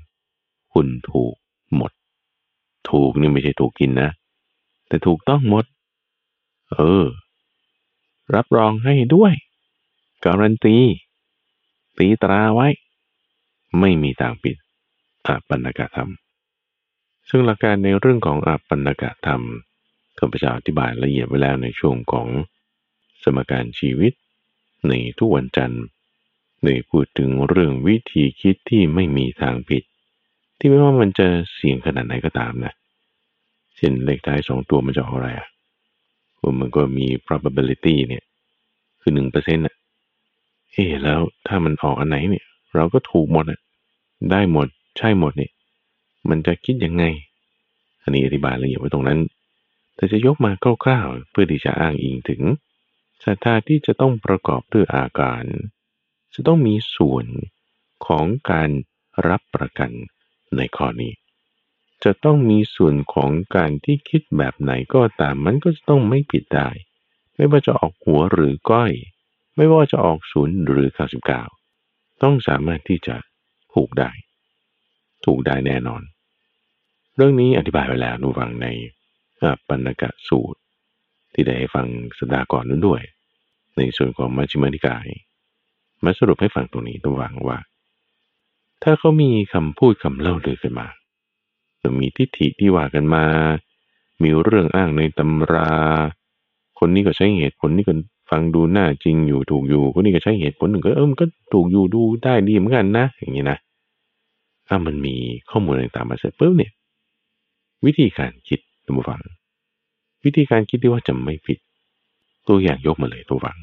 คุณถูกหมด ถูกนี่ไม่ใช่ถูกกินนะ แต่ถูกต้องหมด เออ รับรองให้ด้วย การันตี ตีตราไว้ ไม่มีทางปิดอาปันกธรรม ซึ่งหลักการในเรื่องของอาปันกธรรมข้าพเจ้าอธิบายละเอียดไว้แล้วในช่วงของสมการชีวิต ในทุกวันจันทร์ในพูดถึงเรื่องวิธีคิดที่ไม่มีทางผิด ที่ไม่ว่ามันจะเสี่ยงขนาดไหนก็ตามนะ เช่นเลขท้ายสองตัวมันจะออกอะไรอะมันก็มี probability เนี่ย คือหนึ่งเปอร์เซ็นต์อะ เอ๊แล้วถ้ามันออกอันไหนเนี่ย เราก็ถูกหมดอะ ได้หมด ใช่หมดเนี่ย มันจะคิดยังไง อันนี้อธิบายละเอียดไว้ตรงนั้น แต่จะยกมาคร่าวๆเพื่อที่จะอ้างอิงถึงศรัทธาที่จะต้องประกอบด้วยอาการ จะต้องมีส่วนของการรับประกัน ในข้อนี้ จะต้องมีส่วนของการที่คิดแบบไหนก็ตามมันก็จะต้องไม่ผิดได้ ไม่ว่าจะออกหัวหรือก้อย ไม่ว่าจะออกศูนย์หรือ99ต้องสามารถที่จะถูกได้ ถูกได้แน่นอน เรื่องนี้อธิบายไปแล้วดูฟังในปัญกะสูตร ที่ได้ฟังสัปดาห์ก่อนนั้นด้วย ในส่วนของมัชฌิมานิกาย มาสรุปให้ฟังตรงนี้ตัววังว่า ถ้าเขามีคำพูดคำเล่าเลยขึ้นมาจะมีทิฏฐิที่ว่ากันมา มีเรื่องอ้างในตำรา คนนี้ก็ใช้เหตุผลนี่ก็ฟังดูน่าจริงอยู่ถูกอยู่ คนนี้ก็ใช้เหตุผลหนึ่งก็เออมันก็ถูกอยู่ดูได้ดีเหมือนกันนะ อย่างนี้นะถ้ามันมีข้อมูลต่างๆมาเสร็จปุ๊บเนี่ย วิธีการคิดตัวฟัง วิธีการคิดที่ว่าจะไม่ผิด ตัวอย่างยกมาเลยตัวฟัง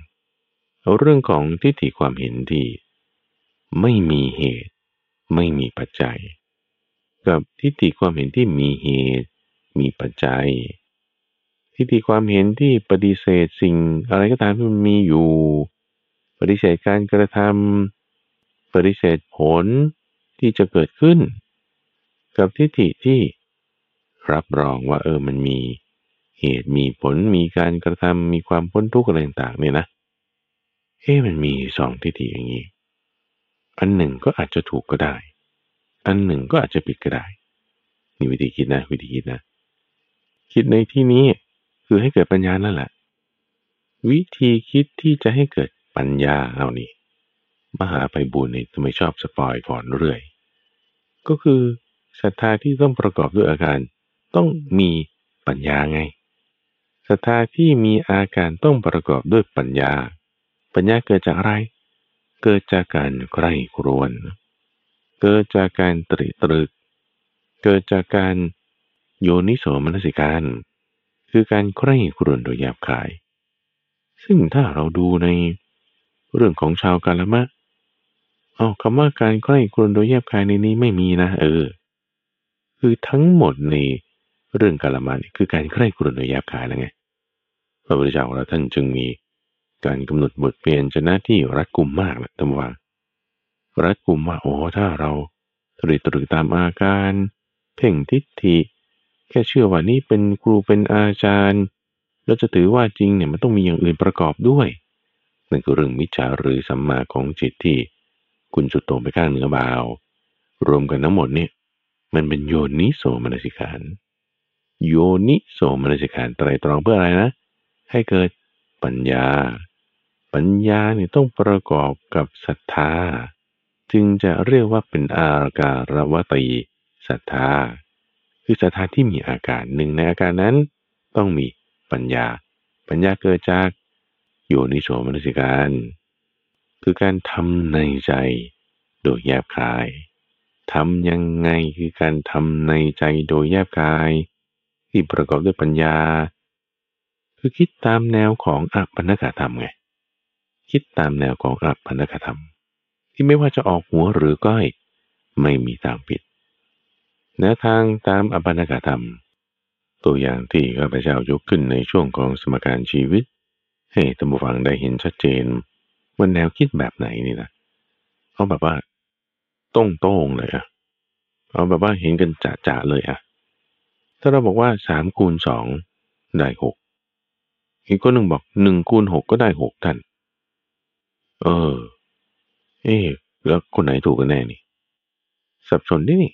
เอาเรื่องของทิฏฐิความเห็นที่ไม่มีเหตุ ไม่มีปัจจัย กับทิฏฐิความเห็นที่มีเหตุ มีปัจจัย ทิฏฐิความเห็นที่ปฏิเสธสิ่งอะไรก็ตามที่มันมีอยู่ ปฏิเสธการกระทำปฏิเสธผลที่จะเกิดขึ้น กับทิฏฐิที่รับรองว่าเออมันมีเหตุมีผลมีการกระทำมีความพ้นทุกข์อะไรต่างๆเนี่ยนะเฮ้มันมีสองทิฏฐิอย่างนี้ อันหนึ่งก็อาจจะถูกก็ได้ อันหนึ่งก็อาจจะผิดก็ได้ นี่วิธีคิดนะ วิธีคิดนะ คิดในที่นี้คือให้เกิดปัญญานั่นแหละ วิธีคิดที่จะให้เกิดปัญญาเอานี่มหาไปบุญนี่ทำไมชอบสปอยก่อนเรื่อย ก็คือศรัทธาที่ต้องประกอบด้วยอาการต้องมีปัญญาไงศรัทธาที่มีอาการต้องประกอบด้วยปัญญา ปัญญาเกิดจากอะไร เกิดจากการใคร่ครวญเกิดจากการตริตรึก เกิดจากการโยนิโสมนสิการ คือการใคร่ครวญโดยหยาบคาย ซึ่งถ้าเราดูในเรื่องของชาวกาลมะเอาคำว่าการใคร่ครวญโดยแยบคายในนี้ไม่มีนะ เออ คือทั้งหมดในเรื่องกาลมะนี่คือการใคร่ครวญโดยแยบคายแล้วไงพระพุทธเจ้าของเราท่านจึงมี การกำหนดบทเปลี่ยนชนะที่รัดกุมมากนะท่านว่า รัดกุมว่าโอ้ถ้าเราตรีตรึกตามอาการ เพ่งทิฏฐิ แค่เชื่อว่านี่เป็นครูเป็นอาจารย์แล้วจะถือว่าจริงเนี่ยมันต้องมีอย่างอื่นประกอบด้วยนั่นคือเรื่องมิจฉาหรือสัมมาของจิตที่ คุณจุดโตไปข้างเหนือบาว รวมกันทั้งหมดเนี่ยมันเป็นโยนิโสมนสิการ โยนิโสมนสิการไตรตรองเพื่ออะไรนะ ให้เกิดปัญญา ปัญญาเนี่ยต้องประกอบกับศรัทธา จึงจะเรียกว่าเป็นอาการวตีศรัทธา คือศรัทธาที่มีอาการหนึ่งในอาการนั้น ต้องมีปัญญา ปัญญาเกิดจากโยนิโสมนสิการ คือการทำในใจโดยแยบคายทำยังไงคือการทำในใจโดยแยบคาย ที่ประกอบด้วยปัญญา คือคิดตามแนวของอัปปนกธรรมไง คิดตามแนวของอัปปนกธรรม ที่ไม่ว่าจะออกหัวหรือก้อย ไม่มีทางผิดแนวทางตามอับันกธรรม ตัวอย่างที่ข้าพเจ้ายกขึ้นในช่วงของสมการชีวิต ให้ท่านผู้ฟังได้เห็นชัดเจนว่าแนวคิดแบบไหนนี่นะเอาแบบว่าต้งโต้งเลยอะเอาแบบว่าเห็นกันจะจะเลยอะถ้าเราบอกว่าสามคูณสองได้หกอีกคนหนึ่งบอกหนึ่งคูณหกก็ได้หกท่าน เออ เอ๊แล้วคนไหนถูกกันแน่นี่ สับสนดินี่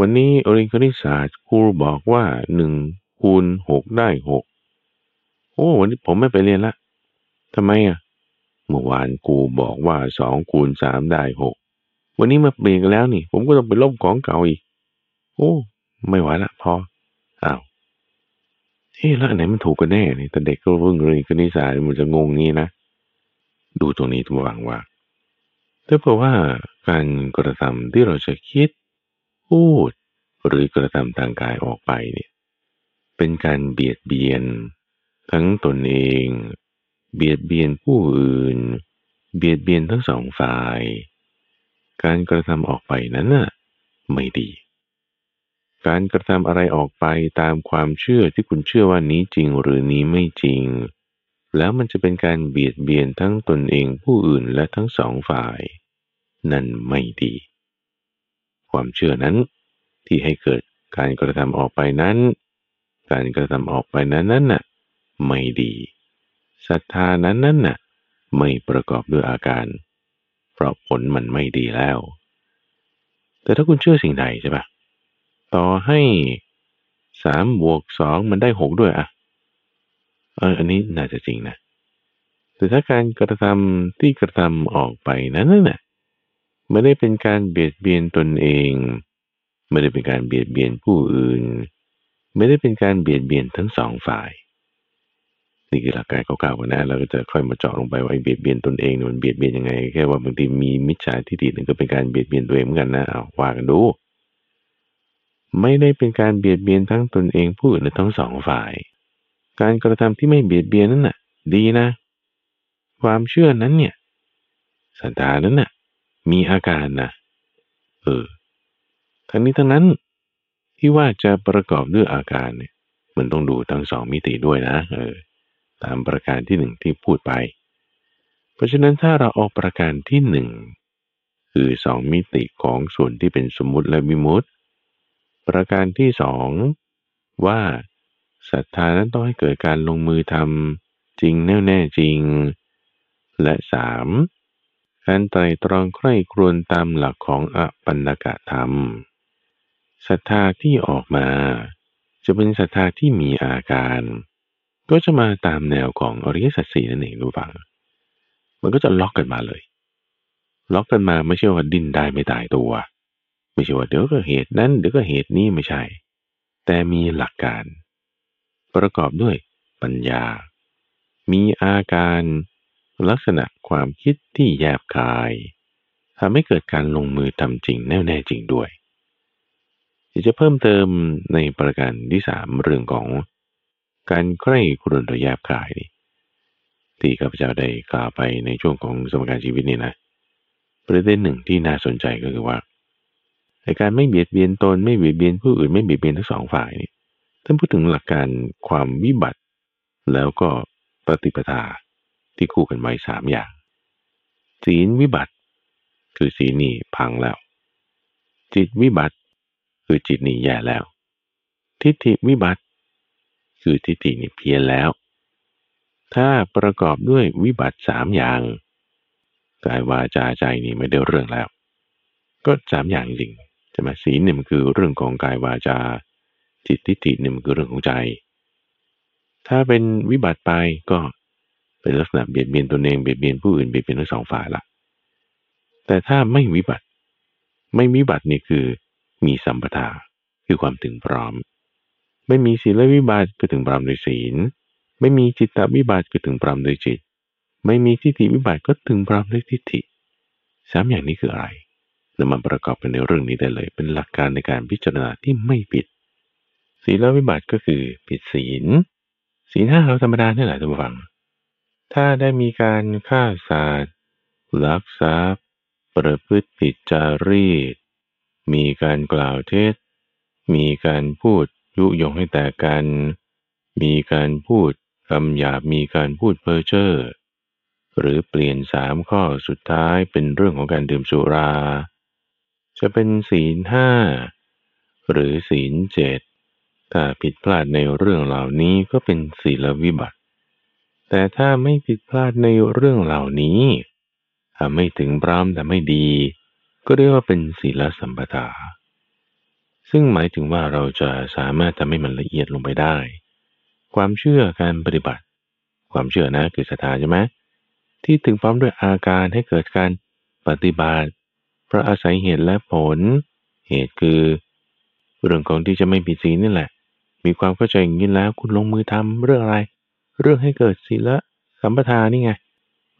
วันนี้เรียนคณิตศาสตร์ครูบอกว่าหนึ่งคูณหกได้หกโอ้วันนี้ผมไม่ไปเรียนละทำไมอะ เมื่อวานครูบอกว่าสองคูณสามได้หกวันนี้มาเปลี่ยนกันแล้วนี่ ผมก็ต้องไปลบของเก่าอีก โอ้ ไม่ไหวละพออ้าวเฮ้แล้วอันไหนมันถูกกันแน่นี่แต่เด็กก็เพิ่งเรียนคณิตศาสตร์มันจะงงงี้นะ ดูตรงนี้ตัววังว่าถ้าเผื่อว่าการกระทำที่เราจะคิด พูด หรือกระทำทางกายออกไปเนี่ยเป็นการเบียดเบียน ทั้งตนเอง เบียดเบียนผู้อื่น เบียดเบียนทั้งสองฝ่าย การกระทำออกไปนั้นน่ะไม่ดี การกระทำอะไรออกไปตามความเชื่อที่คุณเชื่อว่านี้จริงหรือนี้ไม่จริง แล้วมันจะเป็นการเบียดเบียนทั้งตนเองผู้อื่นและทั้งสองฝ่าย นั่นไม่ดี ความเชื่อนั้น ที่ให้เกิดการกระทำออกไปนั้น การกระทำออกไปนั้นนั้นน่ะ ไม่ดีศรัทธานั้นนั้นน่ะ ไม่ประกอบด้วยอาการ เพราะผลมันไม่ดีแล้ว แต่ถ้าคุณเชื่อสิ่งใดใช่ปะต่อให้สามบวกสองมันได้หกด้วยอะ อออันนี้น่าจะจริงนะ แต่ถ้าการกระทำที่กระทำออกไปนั้นน่ะไม่ได้เป็นการเบียดเบียนตนเอง ไม่ได้เป็นการเบียดเบียนผู้อื่น ไม่ได้เป็นการเบียดเบียนทั้งสองฝ่ายนี่คือหลักการเก่าๆกันนะเราก็จะค่อยมาเจาะลงไปว่าเบียดเบียนตนเองมันเบียดเบียนยังไง แค่ว่าบางทีมีมิจฉาทิฏฐินึ่งก็เป็นการเบียดเบียนตัวเองเหมือนกันนะเอาว่ากันดู ไม่ได้เป็นการเบียดเบียนทั้งตนเองผู้อื่นและทั้งสองฝ่าย การกระทำที่ไม่เบียดเบียนนั้นน่ะ ดีนะ ความเชื่อนั้นเนี่ยสันตานั้นน่ะ มีอาการนะเออทั้งนี้ทั้งนั้นที่ว่าจะประกอบด้วยอาการเนี่ยมันต้องดูทั้งสองมิติด้วยนะเออตามประการที่หนึ่งที่พูดไป เพราะฉะนั้นถ้าเราออกประการที่หนึ่งคือสองมิติของส่วนที่เป็นสมมุติและวิมุติประการที่สองว่า ศรัทธานั้นต้องให้เกิดการลงมือทำจริงแน่แน่จริง และสามการไตรตรองใคร่ครวญตามหลักของอปันนกะธรรมศรัทธาที่ออกมา จะเป็นศรัทธาที่มีอาการ ก็จะมาตามแนวของอริยสัจสี่นั่นเองรู้ฟัง มันก็จะล็อกกันมาเลย ล็อกกันมาไม่ใช่ว่าดิ้นได้ไม่ตายตัว ไม่ใช่ว่าเดี๋ยวก็เหตุนั้นเดี๋ยวก็เหตุนี้ไม่ใช่ แต่มีหลักการ ประกอบด้วยปัญญา มีอาการลักษณะความคิดที่แยบคายทำให้เกิดการลงมือทำจริงแน่แน่จริงด้วยจะเพิ่มเติมในประการที่สามเรื่องของการใคร่ครวญโดยแยบคายนี่ที่ข้าพเจ้าได้กล่าวไปในช่วงของสมการชีวิตนี่นะประเด็นหนึ่งที่น่าสนใจก็คือว่าในการไม่เบียดเบียนตนไม่เบียดเบียนผู้อื่นไม่เบียดเบียนทั้งสองฝ่ายนี่ ท่านพูดถึงหลักการความวิบัติ แล้วก็ปฏิปทาที่คู่กันไว้สามอย่าง ศีลวิบัติ คือศีลนี่พังแล้ว จิตวิบัติ คือจิตนี่แย่แล้ว ทิฏฐิวิบัติ คือทิฏฐินี่เพี้ยนแล้ว ถ้าประกอบด้วยวิบัติสามอย่างกายวาจาใจนี่ไม่ได้เรื่องแล้ว ก็สามอย่างจริงใช่ไหมศีลเนี่ยมันคือเรื่องของกายวาจา จิตทิฏฐิเนี่ยมันคือเรื่องของใจ ถ้าเป็นวิบัติไปก็เป็นลักษณะเบียดเบียนตนเองเบียดเบียนผู้อื่นเบียดเบียนทั้งสองฝ่ายละแต่ถ้าไม่วิบัติ ไม่วิบัตินี่คือมีสัมปทาคือความถึงพร้อม ไม่มีศีลวิบัติก็ถึงปรามโดยศีล ไม่มีจิตตวิบัติก็ถึงปรามโดยจิต ไม่มีทิฏฐิวิบัติก็ถึงปรามด้วยทิฏฐิสามอย่างนี้คืออะไรเรามาประกอบกันในเรื่องนี้ได้เลย เป็นหลักการในการพิจารณาที่ไม่ผิด ศีลวิบัติก็คือผิดศีล ศีลห้าเราธรรมดาเนี่ยแหละท่านผู้ฟัง ถ้าได้มีการฆ่าสัตว์ลักทรัพย์ ประพฤติผิดจารีต มีการกล่าวเท็จ มีการพูดยุยงให้แตกกัน มีการพูดคำหยาบมีการพูดเพ้อเจ้อหรือเปลี่ยนสามข้อสุดท้ายเป็นเรื่องของการดื่มสุรา จะเป็นศีลห้าหรือศีลเจ็ด ถ้าผิดพลาดในเรื่องเหล่านี้ก็เป็นศีลวิบัติ แต่ถ้าไม่ผิดพลาดในเรื่องเหล่านี้ทำไม่ถึงพร้อมแต่ไม่ดี ก็เรียกว่าเป็นศีลสัมปทา ซึ่งหมายถึงว่าเราจะสามารถทำให้มันละเอียดลงไปได้ ความเชื่อการปฏิบัติ ความเชื่อนะคือศรัทธาใช่ไหมที่ถึงพร้อมด้วยอาการให้เกิดการปฏิบัติ เพราะอาศัยเหตุและผล เหตุคือ เรื่องของที่จะไม่ผิดศีลนี่แหละ มีความเข้าใจอย่างนี้แล้วคุณลงมือทำเรื่องอะไร เรื่องให้เกิดศีลสัมปทานนี่ไง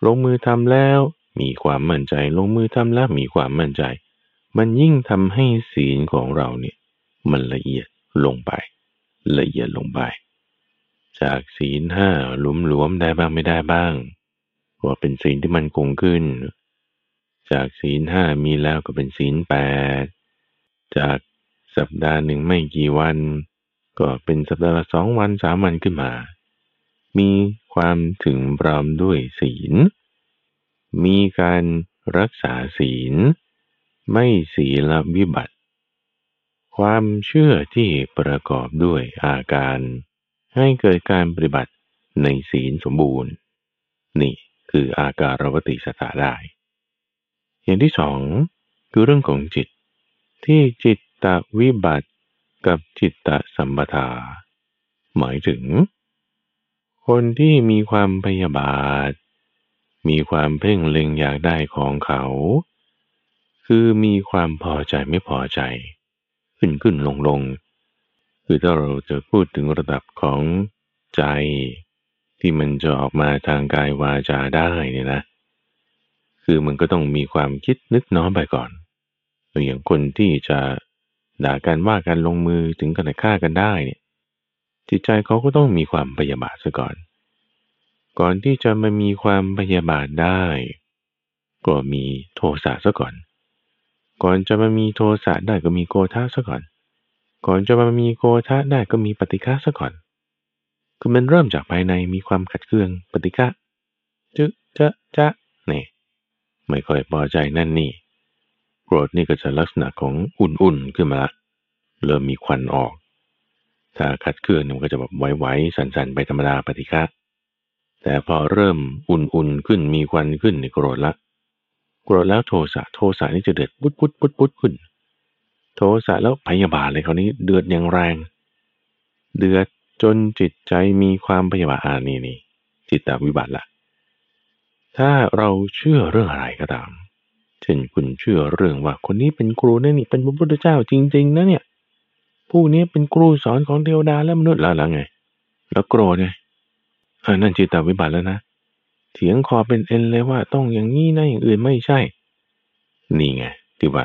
ลงมือทำแล้ว มีความมั่นใจ ลงมือทำแล้วมีความมั่นใจ มันยิ่งทำให้ศีลของเราเนี่ย มันละเอียดลงไป ละเอียดลงไป จากศีลห้าหลวมๆได้บ้างไม่ได้บ้างว่าเป็นศีลที่มันคงขึ้น จากศีลห้ามีแล้วก็เป็นศีลแปดจากสัปดาห์หนึ่งไม่กี่วัน ก็เป็นสัปดาห์ละสองวันสามวันขึ้นมา มีความถึงพร้อมด้วยศีล มีการรักษาศีล ไม่ศีลวิบัติ ความเชื่อที่ประกอบด้วยอาการ ให้เกิดการปฏิบัติในศีลสมบูรณ์ นี่คืออาการรวติสถาได้ อย่างที่สองคือเรื่องของจิต ที่จิตตวิบัติ กับจิตตสัมปทา หมายถึง คนที่มีความพยาบาท มีความเพ่งเล็งอยากได้ของเขา คือมีความพอใจไม่พอใจ ขึ้นขึ้นลงลงคือถ้าเราจะพูดถึงระดับของใจ ที่มันจะออกมาทางกายวาจาได้เนี่ยนะ คือมันก็ต้องมีความคิดนึกน้อมไปก่อน อย่างคนที่จะ ด่ากันว่ากันลงมือถึงกันฆ่ากันได้เนี่ย จิตใจเขาก็ต้องมีความพยาบาทซะก่อน ก่อนที่จะมามีความพยาบาทได้ ก็มีโทสะซะก่อน ก่อนจะมามีโทสะได้ก็มีโกธาซะก่อน ก่อนจะมามีโกธาได้ก็มีปฏิฆาซะก่อนคือมันเริ่มจากภายในมีความขัดเคืองปฏิฆะจึจะจะเนี่ยไม่ค่อยพอใจนั่นนี่ กรธนี่ก็จะลักษณะของอุ่นๆขึ้นมาละเริ่มมีควันออก ถ้าขัดเคืองมันก็จะแบบไหวๆสันๆไปธรรมดาปฏิฆะแต่พอเริ่มอุ่นๆขึ้นมีควันขึ้นในโกรธละโกรธแล้วโทสะโทสะนี่จะเดือดปุ๊ดปุ๊ดปุ๊ดปุ๊ดขึ้น โทสะแล้วพยาบาทเลยคราวนี้เดือดอย่างแรง เดือดจนจิตใจมีความพยาบาทอานี่นี่จิตตวิบัติละถ้าเราเชื่อเรื่องอะไรก็ตาม เช่นคุณเชื่อเรื่องว่าคนนี้เป็นครูนี่นี่เป็นพระพุทธเจ้าจริง ๆนะเนี่ย ผู้นี้เป็นครูสอนของเทวดาและมนุษย์แล้วล่ะไง แล้วโกรธไงอันนั่นจิตตวิบัติแล้วนะ เถียงคอเป็นเอ็นเลยว่าต้องอย่างนี้นะอย่างอื่นไม่ใช่ นี่ไงที่ว่า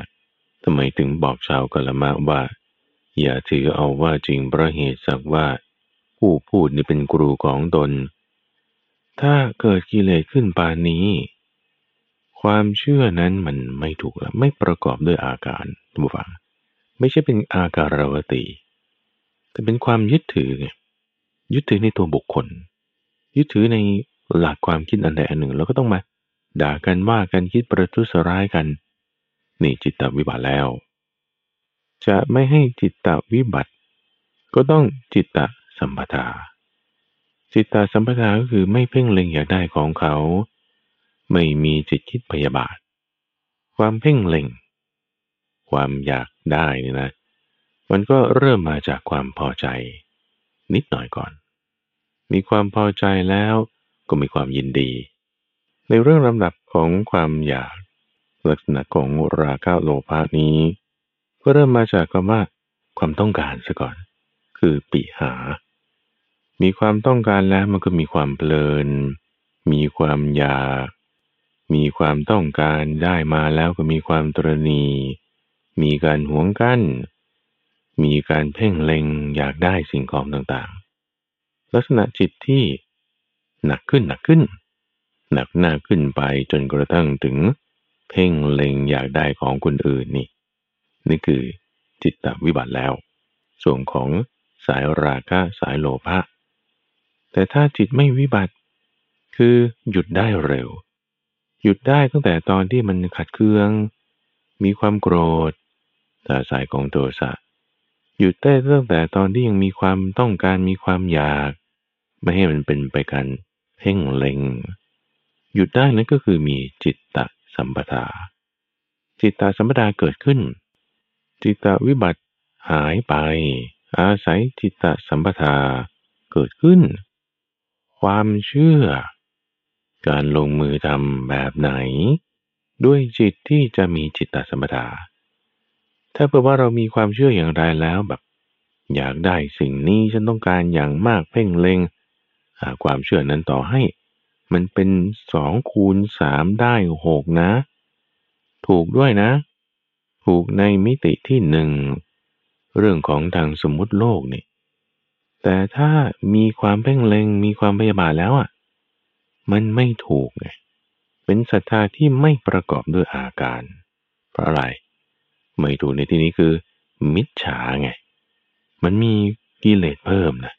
ทำไมถึงบอกชาวกละมะว่า อย่าถือเอาว่าจริงประเหตุสักว่า ผู้พูดนี่เป็นครูของตน ถ้าเกิดกิเลสขึ้นปานนี้ ความเชื่อนั้นมันไม่ถูกแล้วไม่ประกอบด้วยอาการทุกฝัง ไม่ใช่เป็นอาการรวติ แต่เป็นความยึดถือไงยึดถือในตัวบุคคล ยึดถือในหลักความคิดอันใดอันหนึ่ง แล้วก็ต้องมา ด่ากันว่ากันคิดประทุษร้ายกัน นี่จิตตวิบัติแล้ว จะไม่ให้จิตตวิบัติ ก็ต้องจิตตสัมปทาจิตตสัมปทาก็คือไม่เพ่งเล็งอยากได้ของเขา ไม่มีจิตคิดพยาบาท ความเพ่งเล็ง ความอยากได้นี่นะ มันก็เริ่มมาจากความพอใจ นิดหน่อยก่อน มีความพอใจแล้วก็มีความยินดี ในเรื่องลำดับของความอยากลักษณะของราคะโลภะนี้ ก็เริ่มมาจากคำว่าความต้องการซะก่อน คือปิหา มีความต้องการแล้วมันก็มีความเพลิน มีความอยาก มีความต้องการได้มาแล้วก็มีความตรณี มีการหวงกัน้น มีการเพ่งเล็งอยากได้สิ่งของต่างๆ ลักษณะจิตที่หนักขึ้นหนักขึ้น หนักหน้าขึ้นไปจนกระทั่งถึง เพ่งเล็งอยากได้ของคนอื่นนี่ นี่คือจิตตวิบัติแล้ว ส่วนของสายราคะสายโลภะแต่ถ้าจิตไม่วิบัติ คือหยุดได้เร็ว หยุดได้ตั้งแต่ตอนที่มันขัดเคือง มีความโกรธตาสายของโทสะหยุดได้ตั้งแต่ตอนที่ยังมีความต้องการมีความอยาก ไม่ให้มันเป็นไปกันเพ่งเล็ง หยุดได้นั้นก็คือมีจิตตะสัมปทา จิตตะสัมปทาเกิดขึ้น จิตตะวิบัติหายไป อาศัยจิตตะสัมปทาเกิดขึ้น ความเชื่อ การลงมือทำแบบไหน ด้วยจิตที่จะมีจิตตสมถะถ้าเผื่อว่าเรามีความเชื่ออย่างไรแล้วแบบ อยากได้สิ่งนี้ฉันต้องการอย่างมากเพ่งเล็งความเชื่อนั้นต่อให้ มันเป็นสองคูณสามได้หกนะ ถูกด้วยนะ ถูกในมิติที่หนึ่งเรื่องของทางสมมุติโลกนี่แต่ถ้ามีความเพ่งเล็งมีความพยาบาทแล้วอะ มันไม่ถูกไงเป็นศรัทธาที่ไม่ประกอบด้วยอาการ เพราะอะไร ไม่ถูกในที่นี้คือ มิจฉาไง มันมีกิเลสเพิ่มนะ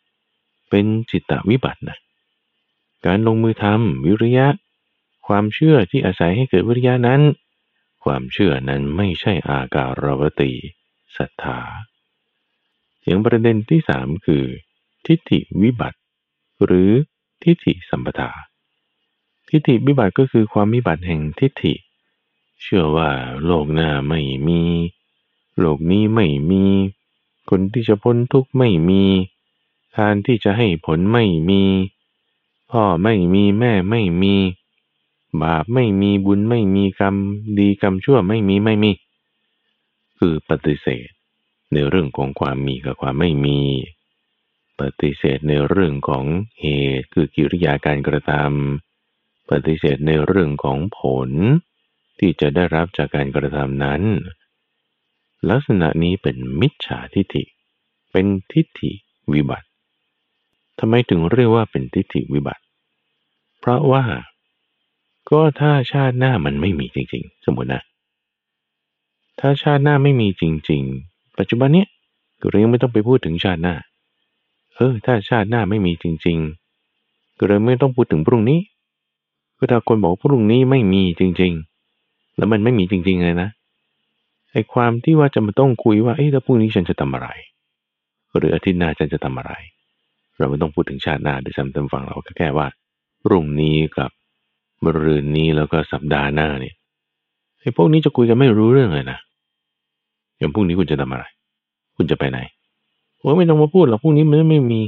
เป็นจิตตวิบัตินะ การลงมือทำวิริยะ ความเชื่อที่อาศัยให้เกิดวิริยะนั้น ความเชื่อนั้นไม่ใช่อาการวติศรัทธาอย่างประเด็นที่สามคือ ทิฏฐิวิบัติ หรือทิฏฐิสัมปทา ทิฏฐิวิบัติก็คือความวิบัติแห่งทิฏฐิ เชื่อว่าโลกหน้าไม่มี โลกนี้ไม่มี คนที่จะพ้นทุกข์ไม่มี ทานที่จะให้ผลไม่มี พ่อไม่มีแม่ไม่มี บาปไม่มีบุญไม่มีกรรม ดีกรรมชั่วไม่มีไม่มี คือปฏิเสธในเรื่องของความมีกับความไม่มี ปฏิเสธในเรื่องของเหตุคือกิริยาการกระทำ ปฏิเสธในเรื่องของผลที่จะได้รับจากการกระทำนั้น ลักษณะนี้เป็นมิจฉาทิฏฐิ เป็นทิฏฐิวิบัติทำไมถึงเรียกว่าเป็นทิฏฐิวิบัติ เพราะว่าก็ถ้าชาติหน้ามันไม่มีจริง ๆ สมมตินะ ถ้าชาติหน้าไม่มีจริง ๆ ปัจจุบันเนี้ยก็เรียงไม่ต้องไปพูดถึงชาติหน้า เออ ถ้าชาติหน้าไม่มีจริง ๆ ก็เลยไม่ต้องพูดถึงพรุ่งนี้ ก็ถ้าคนบอกพรุ่งนี้ไม่มีจริง ๆ แล้วมันไม่มีจริง ๆ เลยนะไอ้ความที่ว่าจะมาต้องคุยว่าเอ้แล้วพรุ่งนี้ฉันจะทำอะไร หรืออาทิตย์หน้าฉันจะทำอะไร เราไม่ต้องพูดถึงชาติหน้าด้วยซ้ำตามฟังเราแค่ว่าพรุ่งนี้กับมรืนนี้แล้วก็สัปดาห์หน้าเนี่ยไอ้พวกนี้จะคุยกันไม่รู้เรื่องเลยนะอย่างพรุ่งนี้คุณจะทำอะไร คุณจะไปไหนว่าไม่ต้องมาพูดหรอกพรุ่งนี้มันไม่มี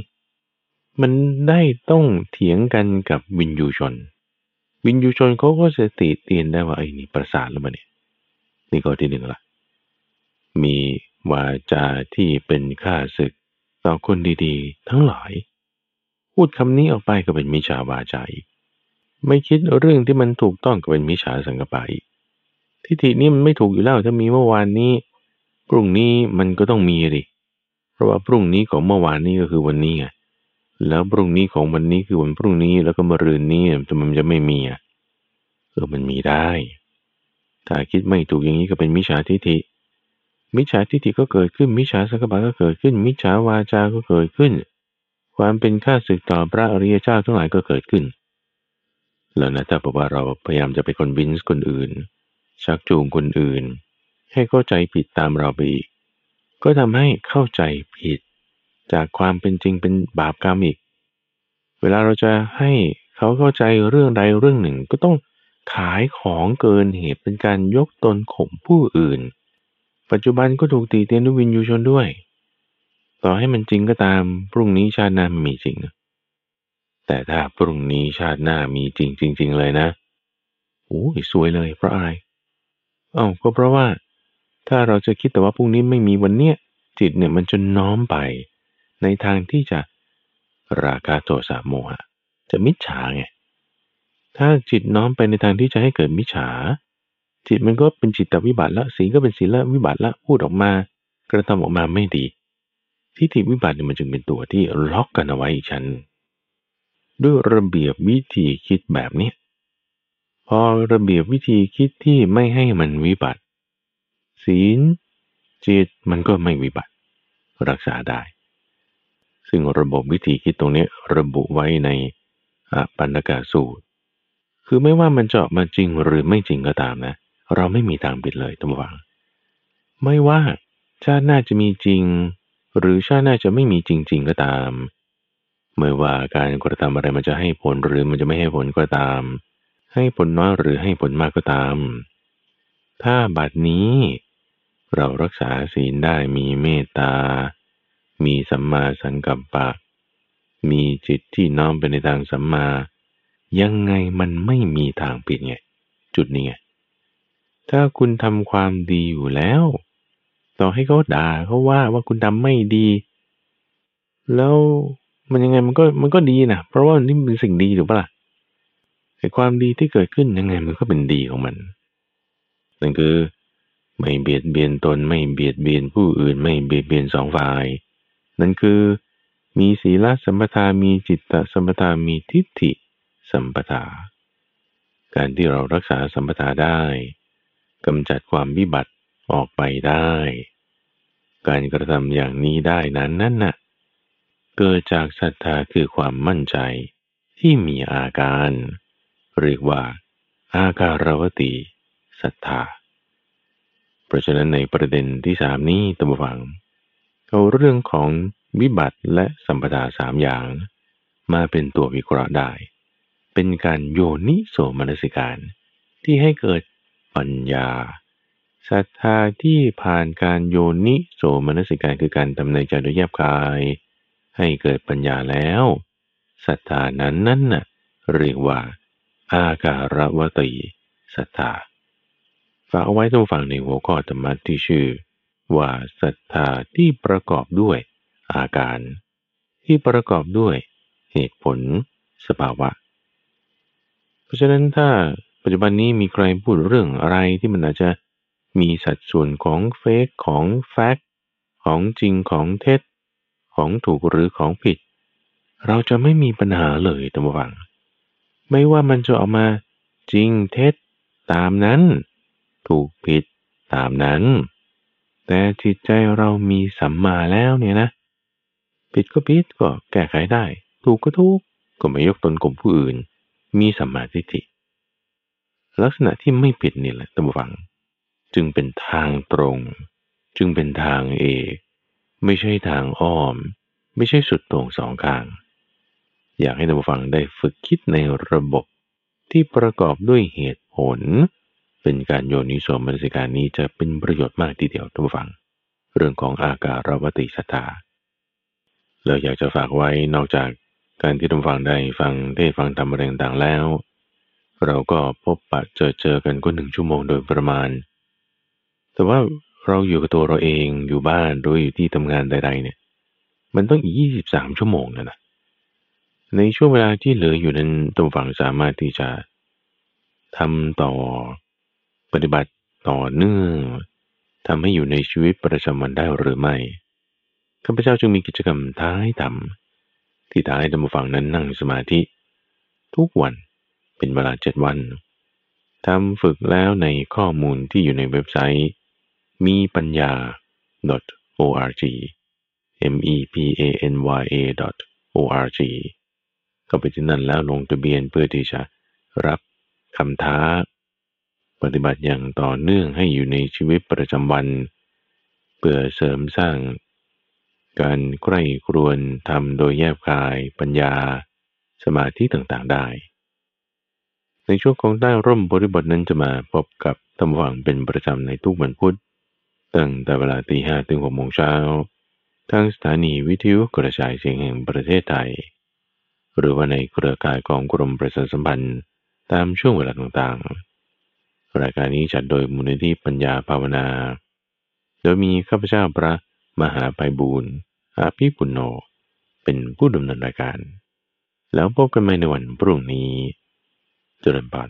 มันได้ต้องเถียงกันกับวินยูชน วินยูชนเขาก็จะติเตียนได้ว่าไอ้นี่ประสาทแล้วมันเนี่ย นี่ก็ที่หนึ่งละ มีวาจาที่เป็นค่าศึกต่อคนดีๆ ทั้งหลาย พูดคำนี้ออกไปก็เป็นมิจฉาวาจาอีกไม่คิดเรื่องที่มันถูกต้องก็เป็นมิจฉาสังกปะอีกทิฏฐินี้มันไม่ถูกอยู่แล้วถ้ามีเมื่อวานนี้พรุ่งนี้มันก็ต้องมีดิเพราะว่าพรุ่งนี้ของเมื่อวานนี้ก็คือวันนี้ไง แล้วพรุ่งนี้ของวันนี้คือวันพรุ่งนี้แล้วก็มะรืนนี้จะมันจะไม่มีอะเออมันมีได้ ถ้าคิดไม่ถูกอย่างนี้ก็เป็นมิจฉาทิฏฐิ มิจฉาทิฏฐิก็เกิดขึ้น มิจฉาสังกปะก็เกิดขึ้น มิจฉาวาจาก็เกิดขึ้น ความเป็นข้าศึกต่อพระอริยเจ้าทั้งหลายก็เกิดขึ้น แล้วนะถ้าบอกว่าเราพยายามจะไปคอนวินส์คนอื่น ชักจูงคนอื่น ให้เข้าใจผิดตามเราไปอีก ก็ทำให้เข้าใจผิด จากความเป็นจริงเป็นบาปกรรมอีก เวลาเราจะให้เขาเข้าใจเรื่องใดเรื่องหนึ่งก็ต้องขายของเกินเหตุเป็นการยกตนข่มผู้อื่น ปัจจุบันก็ถูกตีเตียนด้วยวินยูชนด้วย ต่อให้มันจริงก็ตามพรุ่งนี้ชาติหน้ามีจริง แต่ถ้าพรุ่งนี้ชาติหน้ามีจริงจริง ๆ เลยนะโอ้ยสวยเลยเพราะอะไรเอ้าก็เพราะว่า ถ้าเราจะคิดแต่ว่าพรุ่งนี้ไม่มีวันเนี้ยจิตเนี่ยมันจะน้อมไป ในทางที่จะราคาโทสะโมหะ จะมิจฉาไงถ้าจิตน้อมไปในทางที่จะให้เกิดมิจฉา จิตมันก็เป็นจิตตวิบัติละสีก็เป็นศีลวิบัติละพูดออกมา กระทำออกมาไม่ดีทิฏฐิวิบัติเนี่ยมันจึงเป็นตัวที่ล็อกกันเอาไว้อีกชั้นด้วยระเบียบวิธีคิดแบบนี้พอระเบียบวิธีคิดที่ไม่ให้มันวิบัติ ศีลจิตมันก็ไม่วิบัติ รักษาได้ ซึ่งระบบวิธีคิดตรงนี้ระบุไว้ในปัญกาสูตร คือไม่ว่ามันจะออกมาจริงหรือไม่จริงก็ตามนะ เราไม่มีทางปิดเลยตั้งวังไม่ว่าชาติหน้าจะมีจริง หรือชาติหน้าจะไม่มีจริง ๆ ก็ตาม ไม่ว่าการกระทำอะไรมันจะให้ผลหรือมันจะไม่ให้ผลก็ตาม ให้ผลน้อยหรือให้ผลมากก็ตาม ถ้าบัดนี้ เรารักษาศีลได้มีเมตตา มีสัมมาสังกัปปะ มีจิตที่น้อมไปในทางสัมมา ยังไงมันไม่มีทางปิดไง จุดนี้ไง ถ้าคุณทำความดีอยู่แล้ว ต่อให้เขาด่าเขาว่าว่าคุณทำไม่ดี แล้วมันยังไงมันก็มันก็ดีนะเพราะว่านี่เป็นสิ่งดีถูกปะล่ะไอ้ความดีที่เกิดขึ้นยังไงมันก็เป็นดีของมันนั่นคือไม่เบียดเบียนตนไม่เบียดเบียนผู้อื่นไม่เบียดเบียนสองฝ่าย นั่นคือมีศีลสัมปทา มีจิตตสัมปทา มีทิฏฐิสัมปทา การที่เรารักษาสัมปทาได้กำจัดความวิบัติออกไปได้ การกระทำอย่างนี้ได้นั้นนั่นน่ะเกิดจากศรัทธาคือความมั่นใจที่มีอาการ เรียกว่า อาการวติศรัทธา เพราะฉะนั้นในประเด็นที่สามนี้ตัมฟัง เอาเรื่องของวิบัติและสัมปทาสามอย่าง มาเป็นตัววิเคราะห์ได้ เป็นการโยนิโสมนสิการ ที่ให้เกิดปัญญาศรัทธาที่ผ่านการโยนิโสมนสิการคือการทำในใจโดยแยบคาย ให้เกิดปัญญาแล้วศรัทธานั้นนั่นน่ะเรียกว่า อาการวตีศรัทธาฝากเอาไว้ต้องฟังในหัวข้อธรรมะที่ชื่อ ว่าศรัทธาที่ประกอบด้วยอาการ ที่ประกอบด้วยเหตุผลสภาวะ เพราะฉะนั้นถ้าปัจจุบันนี้มีใครพูดเรื่องอะไรที่มันอาจจะมีสัดส่วนของเฟกของแฟกของจริงของเท็จ ของถูกหรือของผิด เราจะไม่มีปัญหาเลยตัมวัง ไม่ว่ามันจะออกมาจริงเท็จตามนั้น ถูกผิดตามนั้น แต่จิตใจเรามีสัมมาแล้วเนี่ยนะ ผิดก็ผิดก็แก้ไขได้ ถูกก็ถูกก็ไม่ยกตนข่มผู้อื่น มีสัมมาทิฏฐิลักษณะที่ไม่ผิดนี่แหละตัมวัง จึงเป็นทางตรง จึงเป็นทางเอกไม่ใช่ทางอ้อม ไม่ใช่สุดตรงสองข้าง อยากให้ท่านฟังได้ฝึกคิดในระบบที่ประกอบด้วยเหตุผล เป็นการโยนิโสมนสิการนี้จะเป็นประโยชน์มากทีเดียวท่านผู้ฟัง เรื่องของอาการวติสตาเราอยากจะฝากไว้นอกจากการที่ท่านฟังได้ฟังเทศฟังธรรมอะไรต่างแล้ว เราก็พบปะเจอเจอกันก็หนึ่งชั่วโมงโดยประมาณ แต่ว่าเราอยู่กับตัวเราเองอยู่บ้านหรืออยู่ที่ทำงานใด ๆ เนี่ย มันต้องอีกยี่สิบสามชั่วโมงนะนะในช่วงเวลาที่เหลืออยู่นั้นตัวฝั่งสามารถที่จะทำต่อ ปฏิบัติต่อเนื่องทำให้อยู่ในชีวิตประจำวันได้หรือไม่ข้าพเจ้าจึงมีกิจกรรมท้ายทำที่ท้ายธรรมฝั่งนั้นนั่งสมาธิ ทุกวันเป็นเวลาเจ็ดวันทำฝึกแล้วในข้อมูลที่อยู่ในเว็บไซต์ มีปัญญา .org m e p a n y a .org ก็ไปที่นั่นแล้วลงทะเบียนเพื่อที่จะรับคำท้า ปฏิบัติอย่างต่อเนื่องให้อยู่ในชีวิตประจำวัน เพื่อเสริมสร้าง การใกล้ครวนทำโดยแยบคาย ปัญญา สมาธิต่างๆได้ ในช่วงของใต้ร่มบริบทนั้นจะมาพบกับตำหวังเป็นประจำในทุกวันพุธตั้งแต่เวลาตีห้ถึงหกโมงเช้าทางสถานีวิทยุกระจายเสียงแห่งประเทศไทย หรือว่าในเครือข่ายของกรมประชาสัมพันธ์ตามช่วงเวลาต่างๆ รายการนี้จัดโดยมูลนิธิปัญญาภาวนา โดยมีข้าพเจ้าพระมหาไพบูรณ์อาภิปุณโญเป็นผู้ดำเนินรายการ แล้วพบกันใหม่ในวันพรุ่งนี้เจริญพร